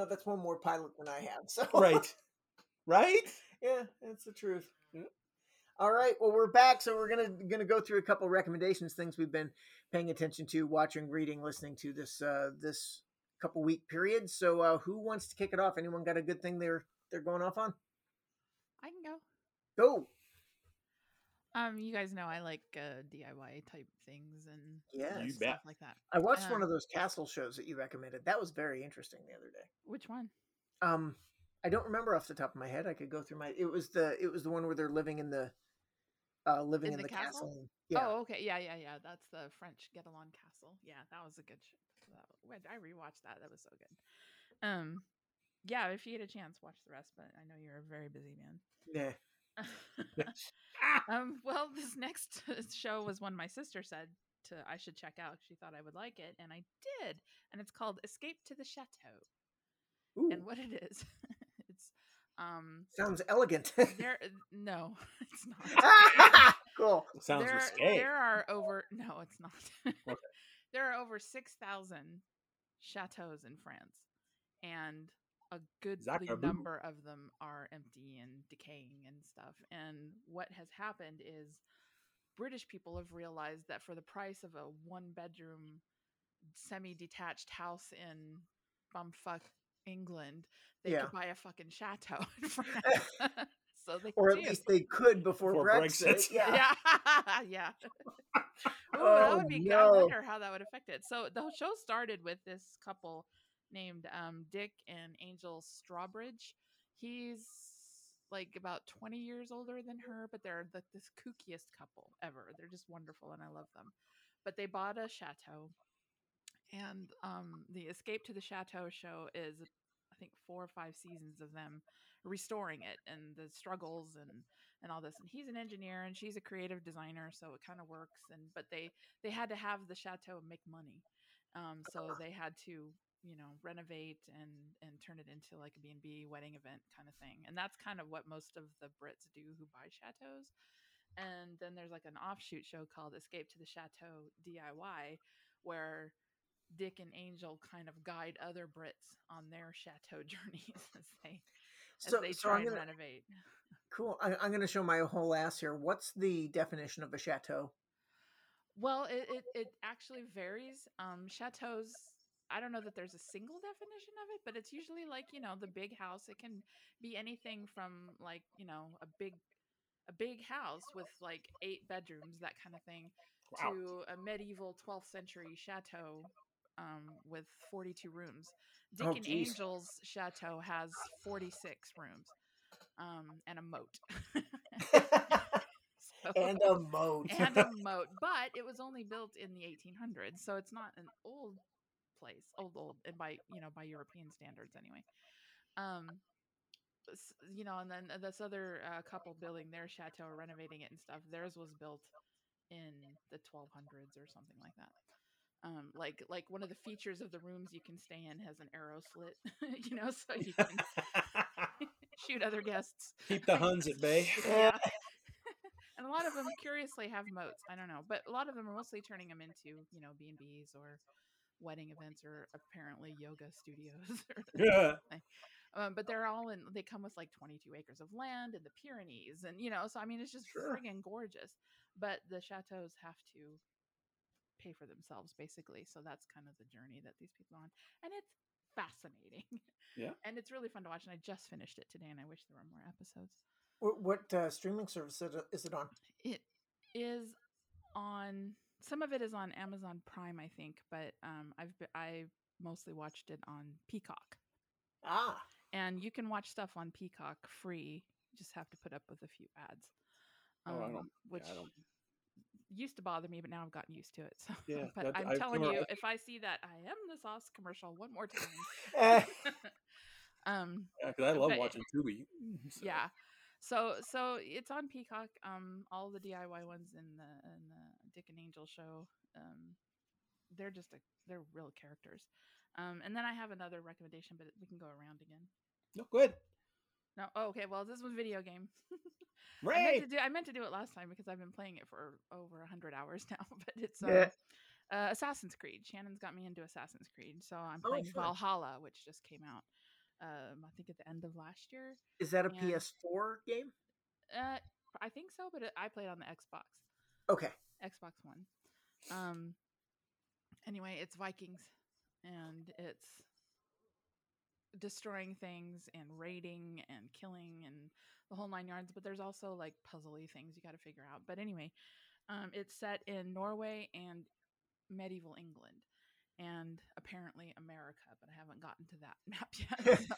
Know that's one more pilot than I have. So right, right. yeah, that's the truth. All right, well we're back, so we're gonna gonna go through a couple recommendations, things we've been paying attention to, watching, reading, listening to this uh this couple week period. So uh who wants to kick it off? Anyone got a good thing they're they're going off on? I can go. Go. Um, you guys know I like uh, DIY type things and Yes. You stuff bet. like that. I watched one Uh, of those castle shows that you recommended. That was very interesting the other day. Which one? Um, I don't remember off the top of my head. I could go through my. It was the it was the one where they're living in the, uh, living in, In the, the castle. castle? Yeah. Oh, okay. Yeah, yeah, yeah. That's the French Get-Along Castle. Yeah, that was a good show. I rewatched that. That was so good. Um, yeah, if you get a chance, watch the rest. But I know you're a very busy man. Yeah. um, well, this next show was one my sister said to I should check out. She thought I would like it, and I did. And it's called Escape to the Chateau. Ooh, And what it is, it's um, sounds elegant. there. No, it's not. cool. Sounds there, risque. there are over no, it's not. Okay. there are over six thousand chateaus in France, and a good Zachaboo. number of them are empty and decaying and stuff. And what has happened is British people have realized that for the price of a one-bedroom, semi-detached house in bumfuck England, they Yeah. could buy a fucking chateau in France. so they Or at do. least they could before, Before Brexit. Brexit. Yeah. Yeah, yeah. Ooh, Oh, that would be. I wonder how that would affect it. So the show started with this couple named um, Dick and Angel Strawbridge. He's like about 20 years older than her, but they're the, this kookiest couple ever. They're just wonderful, and I love them. But they bought a chateau, and um, the Escape to the Chateau show is, I think, four or five seasons of them restoring it and the struggles and and all this and he's an engineer and she's a creative designer so it kind of works and but they they had to have the chateau make money um so they had to you know renovate and and turn it into like a b&b wedding event kind of thing and that's kind of what most of the brits do who buy chateaus and then there's like an offshoot show called escape to the chateau diy where dick and angel kind of guide other brits on their chateau journeys as they as they so try I'm gonna renovate cool. I, I'm gonna show my whole ass here. What's the definition of a chateau? Well, it, it, it actually varies. Um, chateaus, I don't know that there's a single definition of it, but it's usually like, you know, the big house. It can be anything from like, you know, a big a big house with like eight bedrooms, that kind of thing, Wow. to a medieval 12th century chateau um, with 42 rooms. Dick Oh, and. Angel's chateau has 46 rooms um, and a moat. So- and a moat. and a moat, but it was only built in the 1800s, so it's not an old place, old old, and by you know by European standards anyway. Um, you know, and then this other uh, couple building their chateau, renovating it and stuff. Theirs was built in the 1200s or something like that. Um, like like one of the features of the rooms you can stay in has an arrow slit, you know, so you can shoot other guests. Keep the Huns at bay. yeah. and a lot of them curiously have moats. I don't know, but a lot of them are mostly turning them into you know B and B's or wedding events or apparently yoga studios. Yeah. um, but they're all in. They come with like 22 acres of land in the Pyrenees, and you know, so I mean, it's just Sure. friggin' gorgeous. But the chateaus have to pay for themselves, basically. So that's kind of the journey that these people are on, and it's fascinating. Yeah. and it's really fun to watch. And I just finished it today, and I wish there were more episodes. What, what uh, streaming service is it on? It is on. Some of it is on Amazon Prime, I think, but um, I've be- I mostly watched it on Peacock. Ah, and you can watch stuff on Peacock free. You just have to put up with a few ads. Oh, I don't- um, which I don't- used to bother me, but now I've gotten used to it. So, Yeah, but that- I'm I've telling you, if I see that I am the sauce commercial one more time, Eh, um, Yeah, 'cause I love But- watching Tubi. so- yeah. So, so it's on Peacock. Um, all the DIY ones in the in the Dick and Angel show. Um, they're just a they're real characters. Um, and then I have another recommendation, but we can go around again. No, good. No, oh, okay. Well, this was video game. I meant to do I meant to do it last time because I've been playing it for over a hundred hours now. But it's um, Yeah. uh, Assassin's Creed. Shannon's got me into Assassin's Creed, so I'm Oh, playing. Valhalla, which just came out. Um, I think at the end of last year. is that a And- PS4 game? Uh, I think so, but it, I played on the Xbox, Okay. Xbox One. Um. Anyway, it's Vikings, and it's destroying things and raiding and killing and the whole nine yards. But there's also like puzzly things you got to figure out. But anyway, um, it's set in Norway and medieval England, and apparently America. But I haven't gotten to that map yet.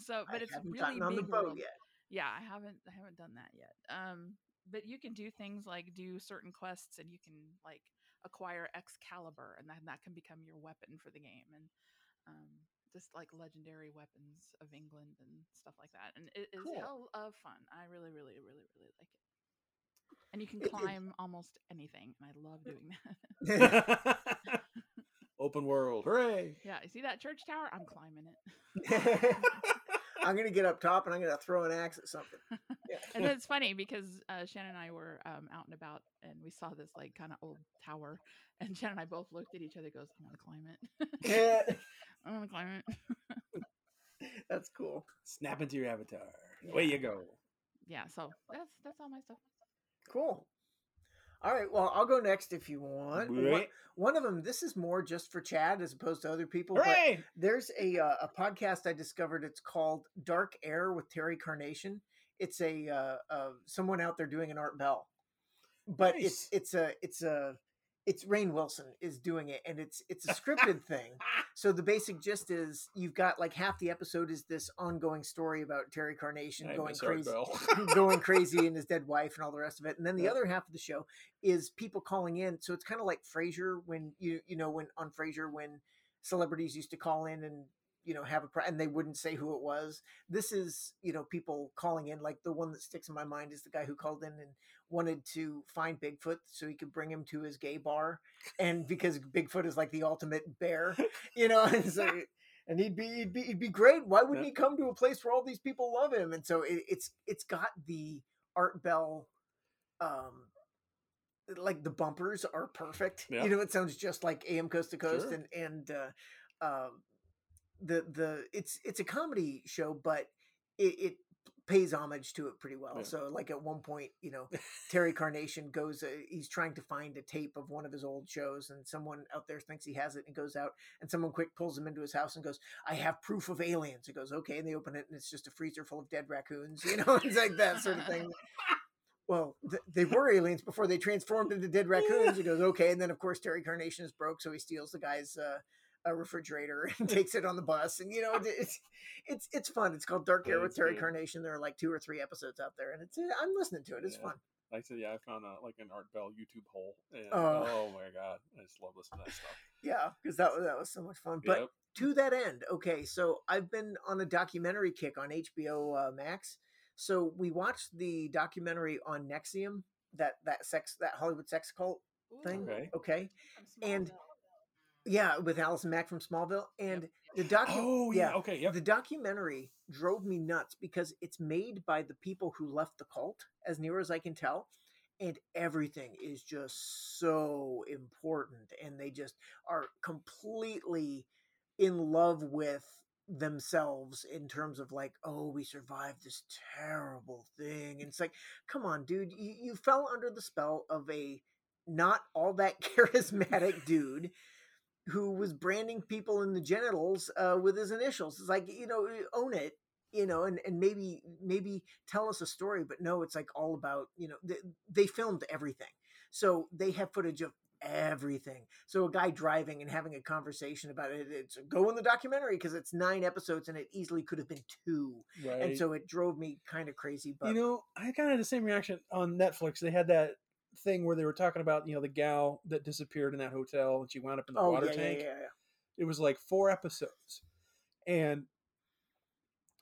So, but I it's really gotten on the big yeah i haven't i haven't done that yet um but you can do things like do certain quests and you can like acquire excalibur and then that can become your weapon for the game and um just like legendary weapons of england and stuff like that and it is Cool. hell of fun i really really really really like it and you can climb almost anything and i love doing that Open world. Hooray. yeah you see that church tower i'm climbing it I'm gonna get up top and I'm gonna throw an axe at something. And then it's funny because uh, Shannon and I were um, out and about, and we saw this like kind of old tower, and Shannon and I both looked at each other. Goes, I want to climb it. Yeah, I want to climb it. That's cool. Snap into your avatar. Away you go. yeah, so that's that's all my stuff. Cool. All right. Well, I'll go next if you want. One, Right. one of them. This is more just for Chad as opposed to other people. But there's a uh, a podcast I discovered. It's called Dark Air with Terry Carnation. It's a uh, uh, someone out there doing an Art Bell, but it's Nice. it's a it's a it's Rainn Wilson is doing it, and it's it's a scripted thing. So the basic gist is you've got like half the episode is this ongoing story about Terry Carnation I going crazy going crazy and his dead wife and all the rest of it. And then the Yeah. other half of the show is people calling in. So it's kind of like Frasier when you you know when on Frasier when celebrities used to call in and you know have a pri- and they wouldn't say who it was. This is you know people calling in. Like the one that sticks in my mind is the guy who called in and wanted to find Bigfoot so he could bring him to his gay bar, and because Bigfoot is like the ultimate bear, you know, and so. And he'd be, he'd be he'd be great. Why wouldn't Yeah. he come to a place where all these people love him? And so it, it's it's got the Art Bell, um, like the bumpers are perfect. Yeah. You know, it sounds just like AM Coast to Coast, Sure. and and uh, um, the the it's it's a comedy show, but it, it pays homage to it pretty well. Yeah. So like at one point, you know, Terry Carnation goes, uh, he's trying to find a tape of one of his old shows, and someone out there thinks he has it, and goes out, and someone quick pulls him into his house and goes, "I have proof of aliens." He goes, "Okay," and they open it, and it's just a freezer full of dead raccoons. You know, it's like that sort of thing. Well, th- they were aliens before they transformed into dead raccoons. He goes, "Okay," and then of course Terry Carnation is broke, so he steals the guy's. Uh, a refrigerator and takes it on the bus, and you know it's it's it's fun. It's called Dark Air with Terry good. Carnation. There are like two or three episodes out there, and it's I'm listening to it. It's Yeah. fun. Like I said, yeah, I found a, like an Art Bell YouTube hole. And, Oh. oh my god, I just love listening to that stuff. Yeah, because that was that was so much fun. But Yep. to that end, okay, so I've been on a documentary kick on HBO uh, Max. So we watched the documentary on NXIVM, that that sex that Hollywood sex cult thing. Okay. Okay. And- Smallville. Yeah, with Allison Mack from Smallville, and the docu- Oh yeah. Okay. Yep. the documentary drove me nuts because it's made by the people who left the cult, as near as I can tell, and everything is just so important, and they just are completely in love with themselves in terms of like, oh, we survived this terrible thing, and it's like, come on, dude, you, you fell under the spell of a not all that charismatic dude who was branding people in the genitals uh, with his initials. It's like you know, own it, you know, and and maybe maybe tell us a story. But no, it's like all about you know they, they filmed everything, so they have footage of everything. So a guy driving and having a conversation about it, it's go in the documentary because it's nine episodes and it easily could have been two, Right. and so it drove me kind of crazy. But you know, I kind of had the same reaction on Netflix. They had that thing where they were talking about you know the gal that disappeared in that hotel and she wound up in the oh water yeah, tank. yeah, yeah, yeah. It was like four episodes, and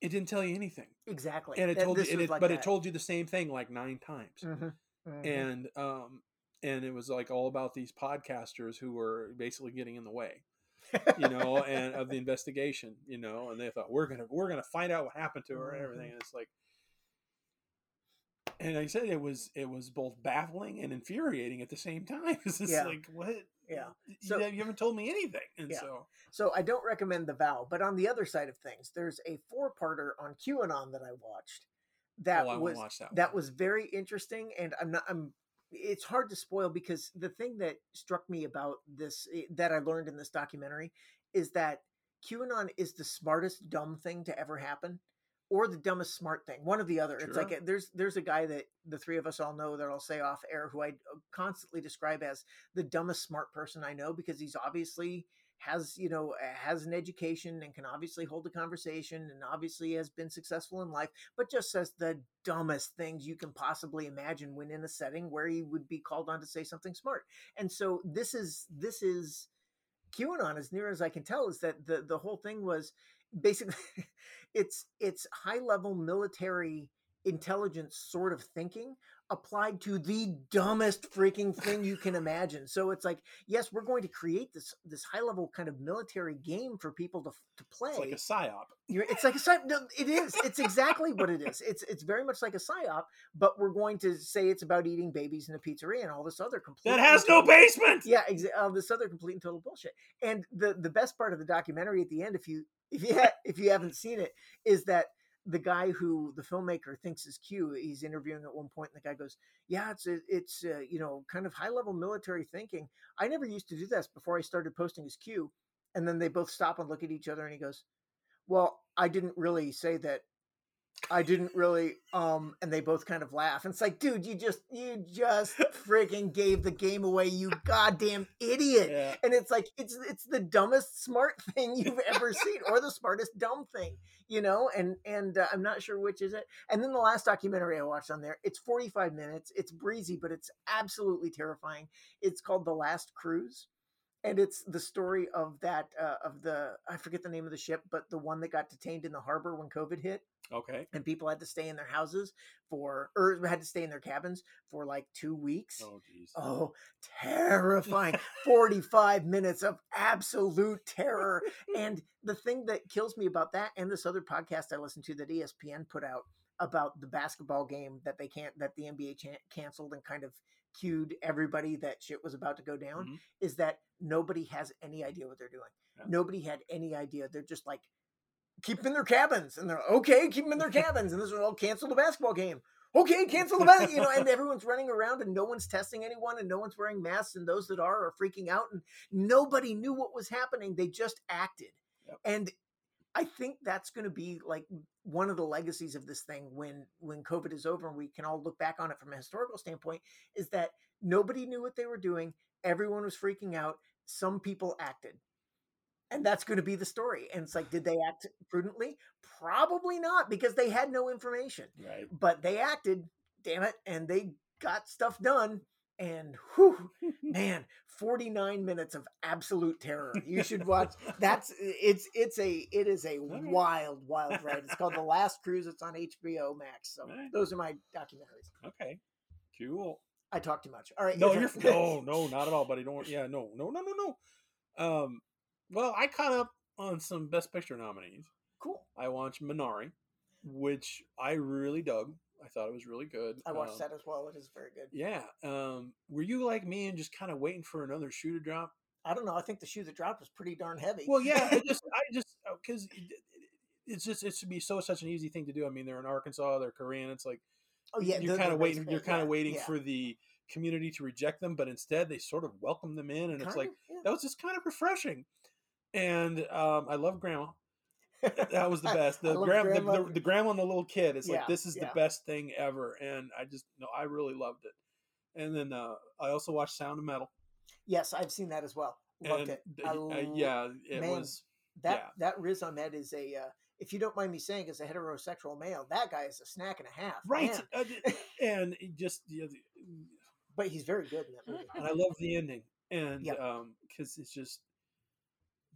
it didn't tell you anything. exactly. And it That- told you, and was it, like but it told you the same thing like nine times. Mhm, mhm. and um and it was like all about these podcasters who were basically getting in the way you know and of the investigation you know and they thought we're gonna we're gonna find out what happened to her and everything and it's like and I said it was it was both baffling and infuriating at the same time it's just Yeah. like what Yeah. you, So- you haven't told me anything and Yeah. so So I don't recommend The Vow, but on the other side of things, there's a four-parter on QAnon that I watched that oh, I was watch that that was very interesting, and I'm not I'm. It's hard to spoil because the thing that struck me about this eh, that I learned in this documentary is that QAnon is the smartest dumb thing to ever happen, or the dumbest smart thing. One or the other. It's like a, there's there's a guy that the three of us all know that I'll say off air who I uh, constantly describe as the dumbest smart person I know because he's obviously has you know has an education and can obviously hold a conversation and obviously has been successful in life but just says the dumbest things you can possibly imagine when in a setting where he would be called on to say something smart and so this is this is qanon as near as i can tell is that the the whole thing was basically it's it's high level military intelligence sort of thinking applied to the dumbest freaking thing you can imagine so it's like yes we're going to create this this high level kind of military game for people to to play it's like a psyop you're, it's like a psy- no, it is. It's exactly what it is. It's it's very much like a psyop, but we're going to say it's about eating babies in a pizzeria and all this other complete. that has no basement Yeah, exa- uh, this other complete and total bullshit. And the the best part of the documentary at the end, if you if you ha- if you haven't seen it, is that the guy who the filmmaker thinks is Q. He's interviewing at one point, and the guy goes, "Yeah, it's a, it's uh you know kind of high level military thinking. I never used to do this before I started posting as Q." And then they both stop and look at each other, and he goes, "Well, I didn't really say that. I didn't really." Um, and they both kind of laugh. And it's like, dude, you just you just freaking gave the game away, you goddamn idiot yeah and it's like it's it's the dumbest smart thing you've ever seen or the smartest dumb thing you know and and uh, i'm not sure which is it and then the last documentary i watched on there it's 45 minutes it's breezy but it's absolutely terrifying it's called the last cruise and it's the story of that uh, of the i forget the name of the ship but the one that got detained in the harbor when covid hit okay and people had to stay in their houses for or had to stay in their cabins for like two weeks oh geez Oh, terrifying. 45 minutes of absolute terror. And the thing that kills me about that and this other podcast I listened to that ESPN put out about the basketball game that they can't, that the NBA chan- canceled and kind of cued everybody that shit was about to go down Mhm. is that nobody has any idea what they're doing. Yeah. Nobody had any idea. They're just like, keep them in their cabins. And they're okay, keep them in their cabins. And this is all cancel the basketball game okay, cancel the bet. You know, and everyone's running around and no one's testing anyone and no one's wearing masks and those that are are freaking out and nobody knew what was happening. They just acted. Yep. And I think that's going to be like one of the legacies of this thing when when COVID is over and we can all look back on it from a historical standpoint is that nobody knew what they were doing. Everyone was freaking out. Some people acted. And that's going to be the story. And it's like, did they act prudently? Probably not because they had no information right but they acted, damn it, and they got stuff done. And whew, man, 49 minutes of absolute terror. You should watch. That's it's it's a it is a right. wild wild ride. It's called The Last Cruise. It's on HBO Max. So Right. those are my documentaries. okay cool I talk too much. All right. No, you're no, no, not at all, buddy. Don't. Yeah, no, no, no, no, no. Um, well, I caught up on some Best Picture nominees. cool. I watched Minari, which I really dug. I thought it was really good. I watched Um, that as well. It is very good. Yeah. Um, were you like me and just kind of waiting for another shoe to drop? I don't know. I think the shoe that dropped was pretty darn heavy. Well, yeah. I just, I just, because it's just, it should be so such an easy thing to do. I mean, they're in Arkansas, they're Korean. It's like oh yeah, you're kind of waiting. You're kind of yeah, waiting yeah. for the community to reject them, but instead they sort of welcome them in, and it's Kind like of, yeah. that was just kind of refreshing. And um, I love Grandma. That was the best. The gram, the, grandma. the, the grandma and the little kid. It's Yeah, like this is yeah. the best thing ever, and I just no, I really loved it. And then uh, I also watched Sound of Metal. yes, I've seen that as well. Loved and it. uh, yeah, it man, was. that yeah. that Riz Ahmed is a. Uh, if you don't mind me saying, as a heterosexual male, that guy is a snack and a half. Right, uh, and just yeah, But he's very good in that movie. and I love the ending, and Yep. um, because it's just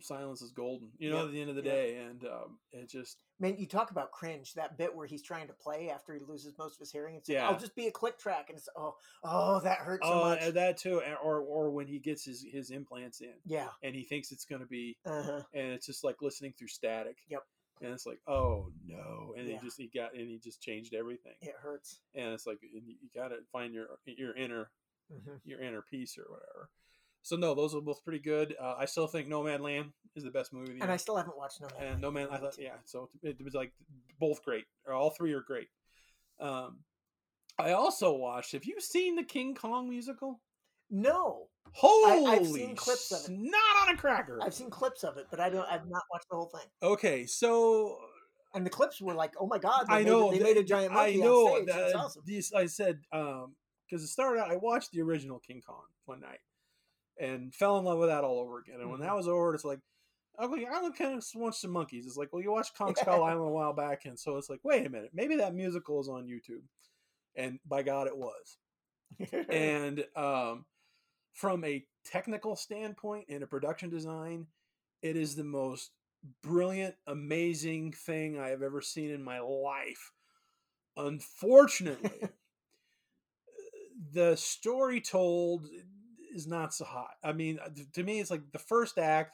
silence is golden, you know, Yep, at the end of the yep. day, and um, it just Man, you talk about cringe. That bit where he's trying to play after he loses most of his hearing. It's like, Yeah. I'll just be a click track, and it's oh, oh, that hurts so oh, much. that too, or or when he gets his his implants in, yeah. and he thinks it's going to be, Uh huh. and it's just like listening through static. Yep. And it's like, oh no, and Yeah. he just he got and he just changed everything, It hurts. and it's like and you got to find your your inner hmm your inner peace or whatever. So no, those are both pretty good. Uh, I still think Nomadland is the best movie. And. I still haven't watched No Man. and Land. No Man, I thought, yeah. So it was like both great, or all three are great. Um, I also watched. Have you seen the King Kong musical? No, Holy, I, have seen clips of it. Not on a cracker. I've seen clips of it, but I don't. I've not watched the whole thing. Okay, so And the clips were like, oh my god, they I made, know they that- made a giant I monkey know on stage. Awesome. these. I said um because it started out. I watched the original King Kong one night and fell in love with that all over again. And when Mhm. that was over, it's like. I'm like, I kind of watch some monkeys. It's like, well, you watched Kong Skull Island a while back, and so it's like, wait a minute, maybe that musical is on YouTube, and by God, it was. and um, from a technical standpoint and a production design, it is the most brilliant, amazing thing I have ever seen in my life. Unfortunately, the story told is not so hot. I mean, uh, to me, it's like the first act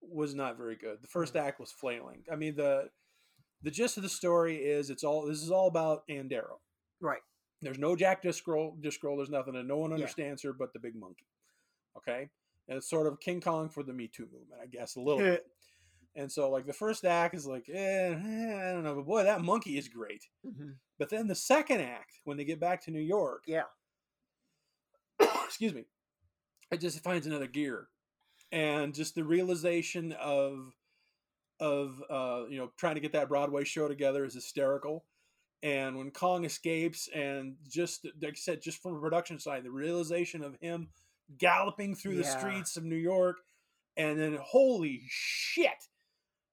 was not very good. The first act was flailing. I mean, the the gist of the story is it's all this is all about Ann Darrow. right. There's no Jack Driscoll, Driscoll. There's nothing, and no one Yeah. understands her but the big monkey. Okay, and it's sort of King Kong for the Me Too movement, I guess, a little bit. And so, like the first act is like, eh, eh, I don't know, but boy, that monkey is great. Mhm. But then the second act, when they get back to New York, Yeah. excuse me, it just finds another gear, and just the realization of of uh, you know trying to get that Broadway show together is hysterical. And when Kong escapes, and just like I said, just from a production side, the realization of him galloping through the streets of New York, and then holy shit,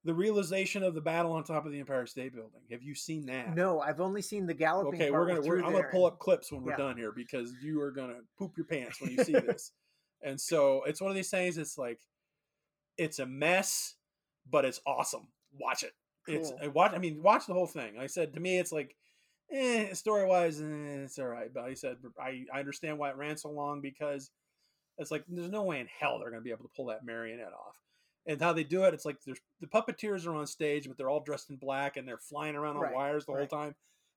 the realization of the battle on top of the Empire State Building. Have you seen that? No, I've only seen the galloping. Okay, we're gonna. We're, I'm gonna pull up clips when we're Yeah. done here because you are gonna poop your pants when you see this. And so it's one of these things. It's like it's a mess, but it's awesome. Watch it. It's I watch. I mean, watch the whole thing. I said to me, it's like, eh, story wise, eh, it's all right. But I said I I understand why it ran so long because it's like there's no way in hell they're gonna be able to pull that marionette off. And how they do it, it's like there's the puppeteers are on stage, but they're all dressed in black and they're flying around on Right, wires the whole time.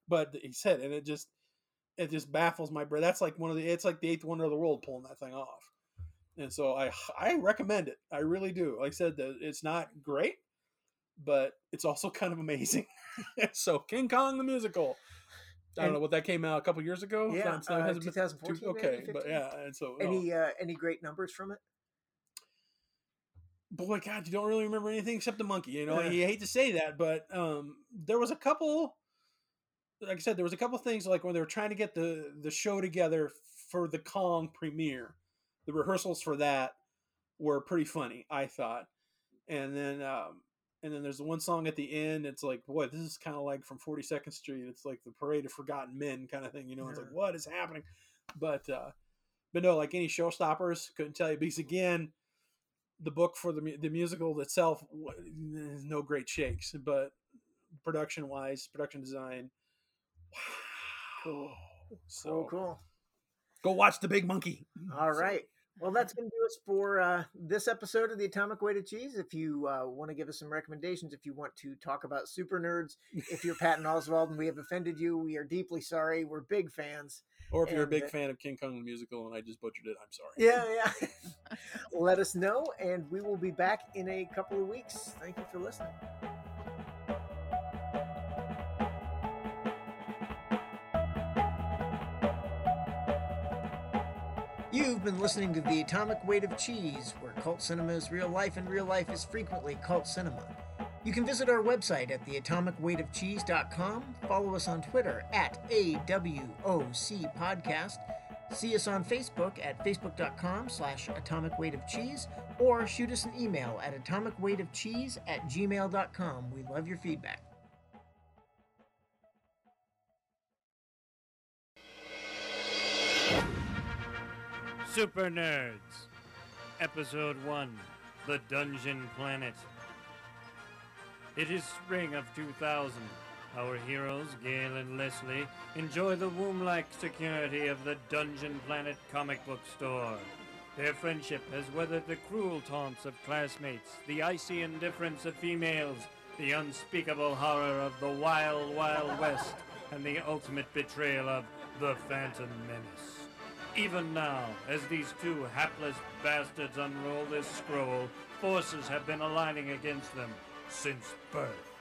But he said, and it just it just baffles my brain. That's like one of the it's like the eighth wonder of the world pulling that thing off. And so I I recommend it. I really do. Like I said, that it's not great, but it's also kind of amazing. so King Kong the musical. I don't And- know what that came out a couple years ago. Yeah, not- not- uh, 2014, maybe, Okay, but yeah, and so oh, Any uh, any great numbers from it? boy, God, you don't really remember anything except the monkey. You know, Yeah. you hate to say that, but um, there was a couple. Like I said, there was a couple things like when they were trying to get the the show together for the Kong premiere. The rehearsals for that were pretty funny, I thought. And then um, and then there's one song at the end. It's like, boy, this is kind of like from 42nd Street. It's like the Parade of Forgotten Men kind of thing. You know, it's like, what is happening? But uh, but no, like any showstoppers, couldn't tell you because again, the book for the the musical itself, no great shakes. But production wise, production design, wow. Cool. So Cool, cool. Go watch the big monkey. All right. Well, that's going to do us for uh, this episode of the Atomic Weight of Cheese. If you uh, want to give us some recommendations, if you want to talk about super nerds, if you're Patton Oswalt and we have offended you, we are deeply sorry. We're big fans. Or if you're a big uh, fan of King Kong the musical and I just butchered it, I'm sorry. Yeah, yeah. Let us know, and we will be back in a couple of weeks. Thank you for listening. You've been listening to The Atomic Weight of Cheese, where cult cinema is real life and real life is frequently cult cinema. You can visit our website at theatomicweightofcheese.com, follow us on Twitter at AWOC Podcast, see us on Facebook at facebook.com slash atomic weight of cheese, or shoot us an email at atomicweightofcheese at gmail.com. We love your feedback. Super Nerds, Episode 1 The Dungeon Planet. It is spring of 2000. Our heroes, Gail and Leslie, enjoy the womb like security of the Dungeon Planet comic book store. Their friendship has weathered the cruel taunts of classmates, the icy indifference of females, the unspeakable horror of the wild, wild west, and the ultimate betrayal of the Phantom Menace. Even now, as these two hapless bastards unroll this scroll, forces have been aligning against them since birth.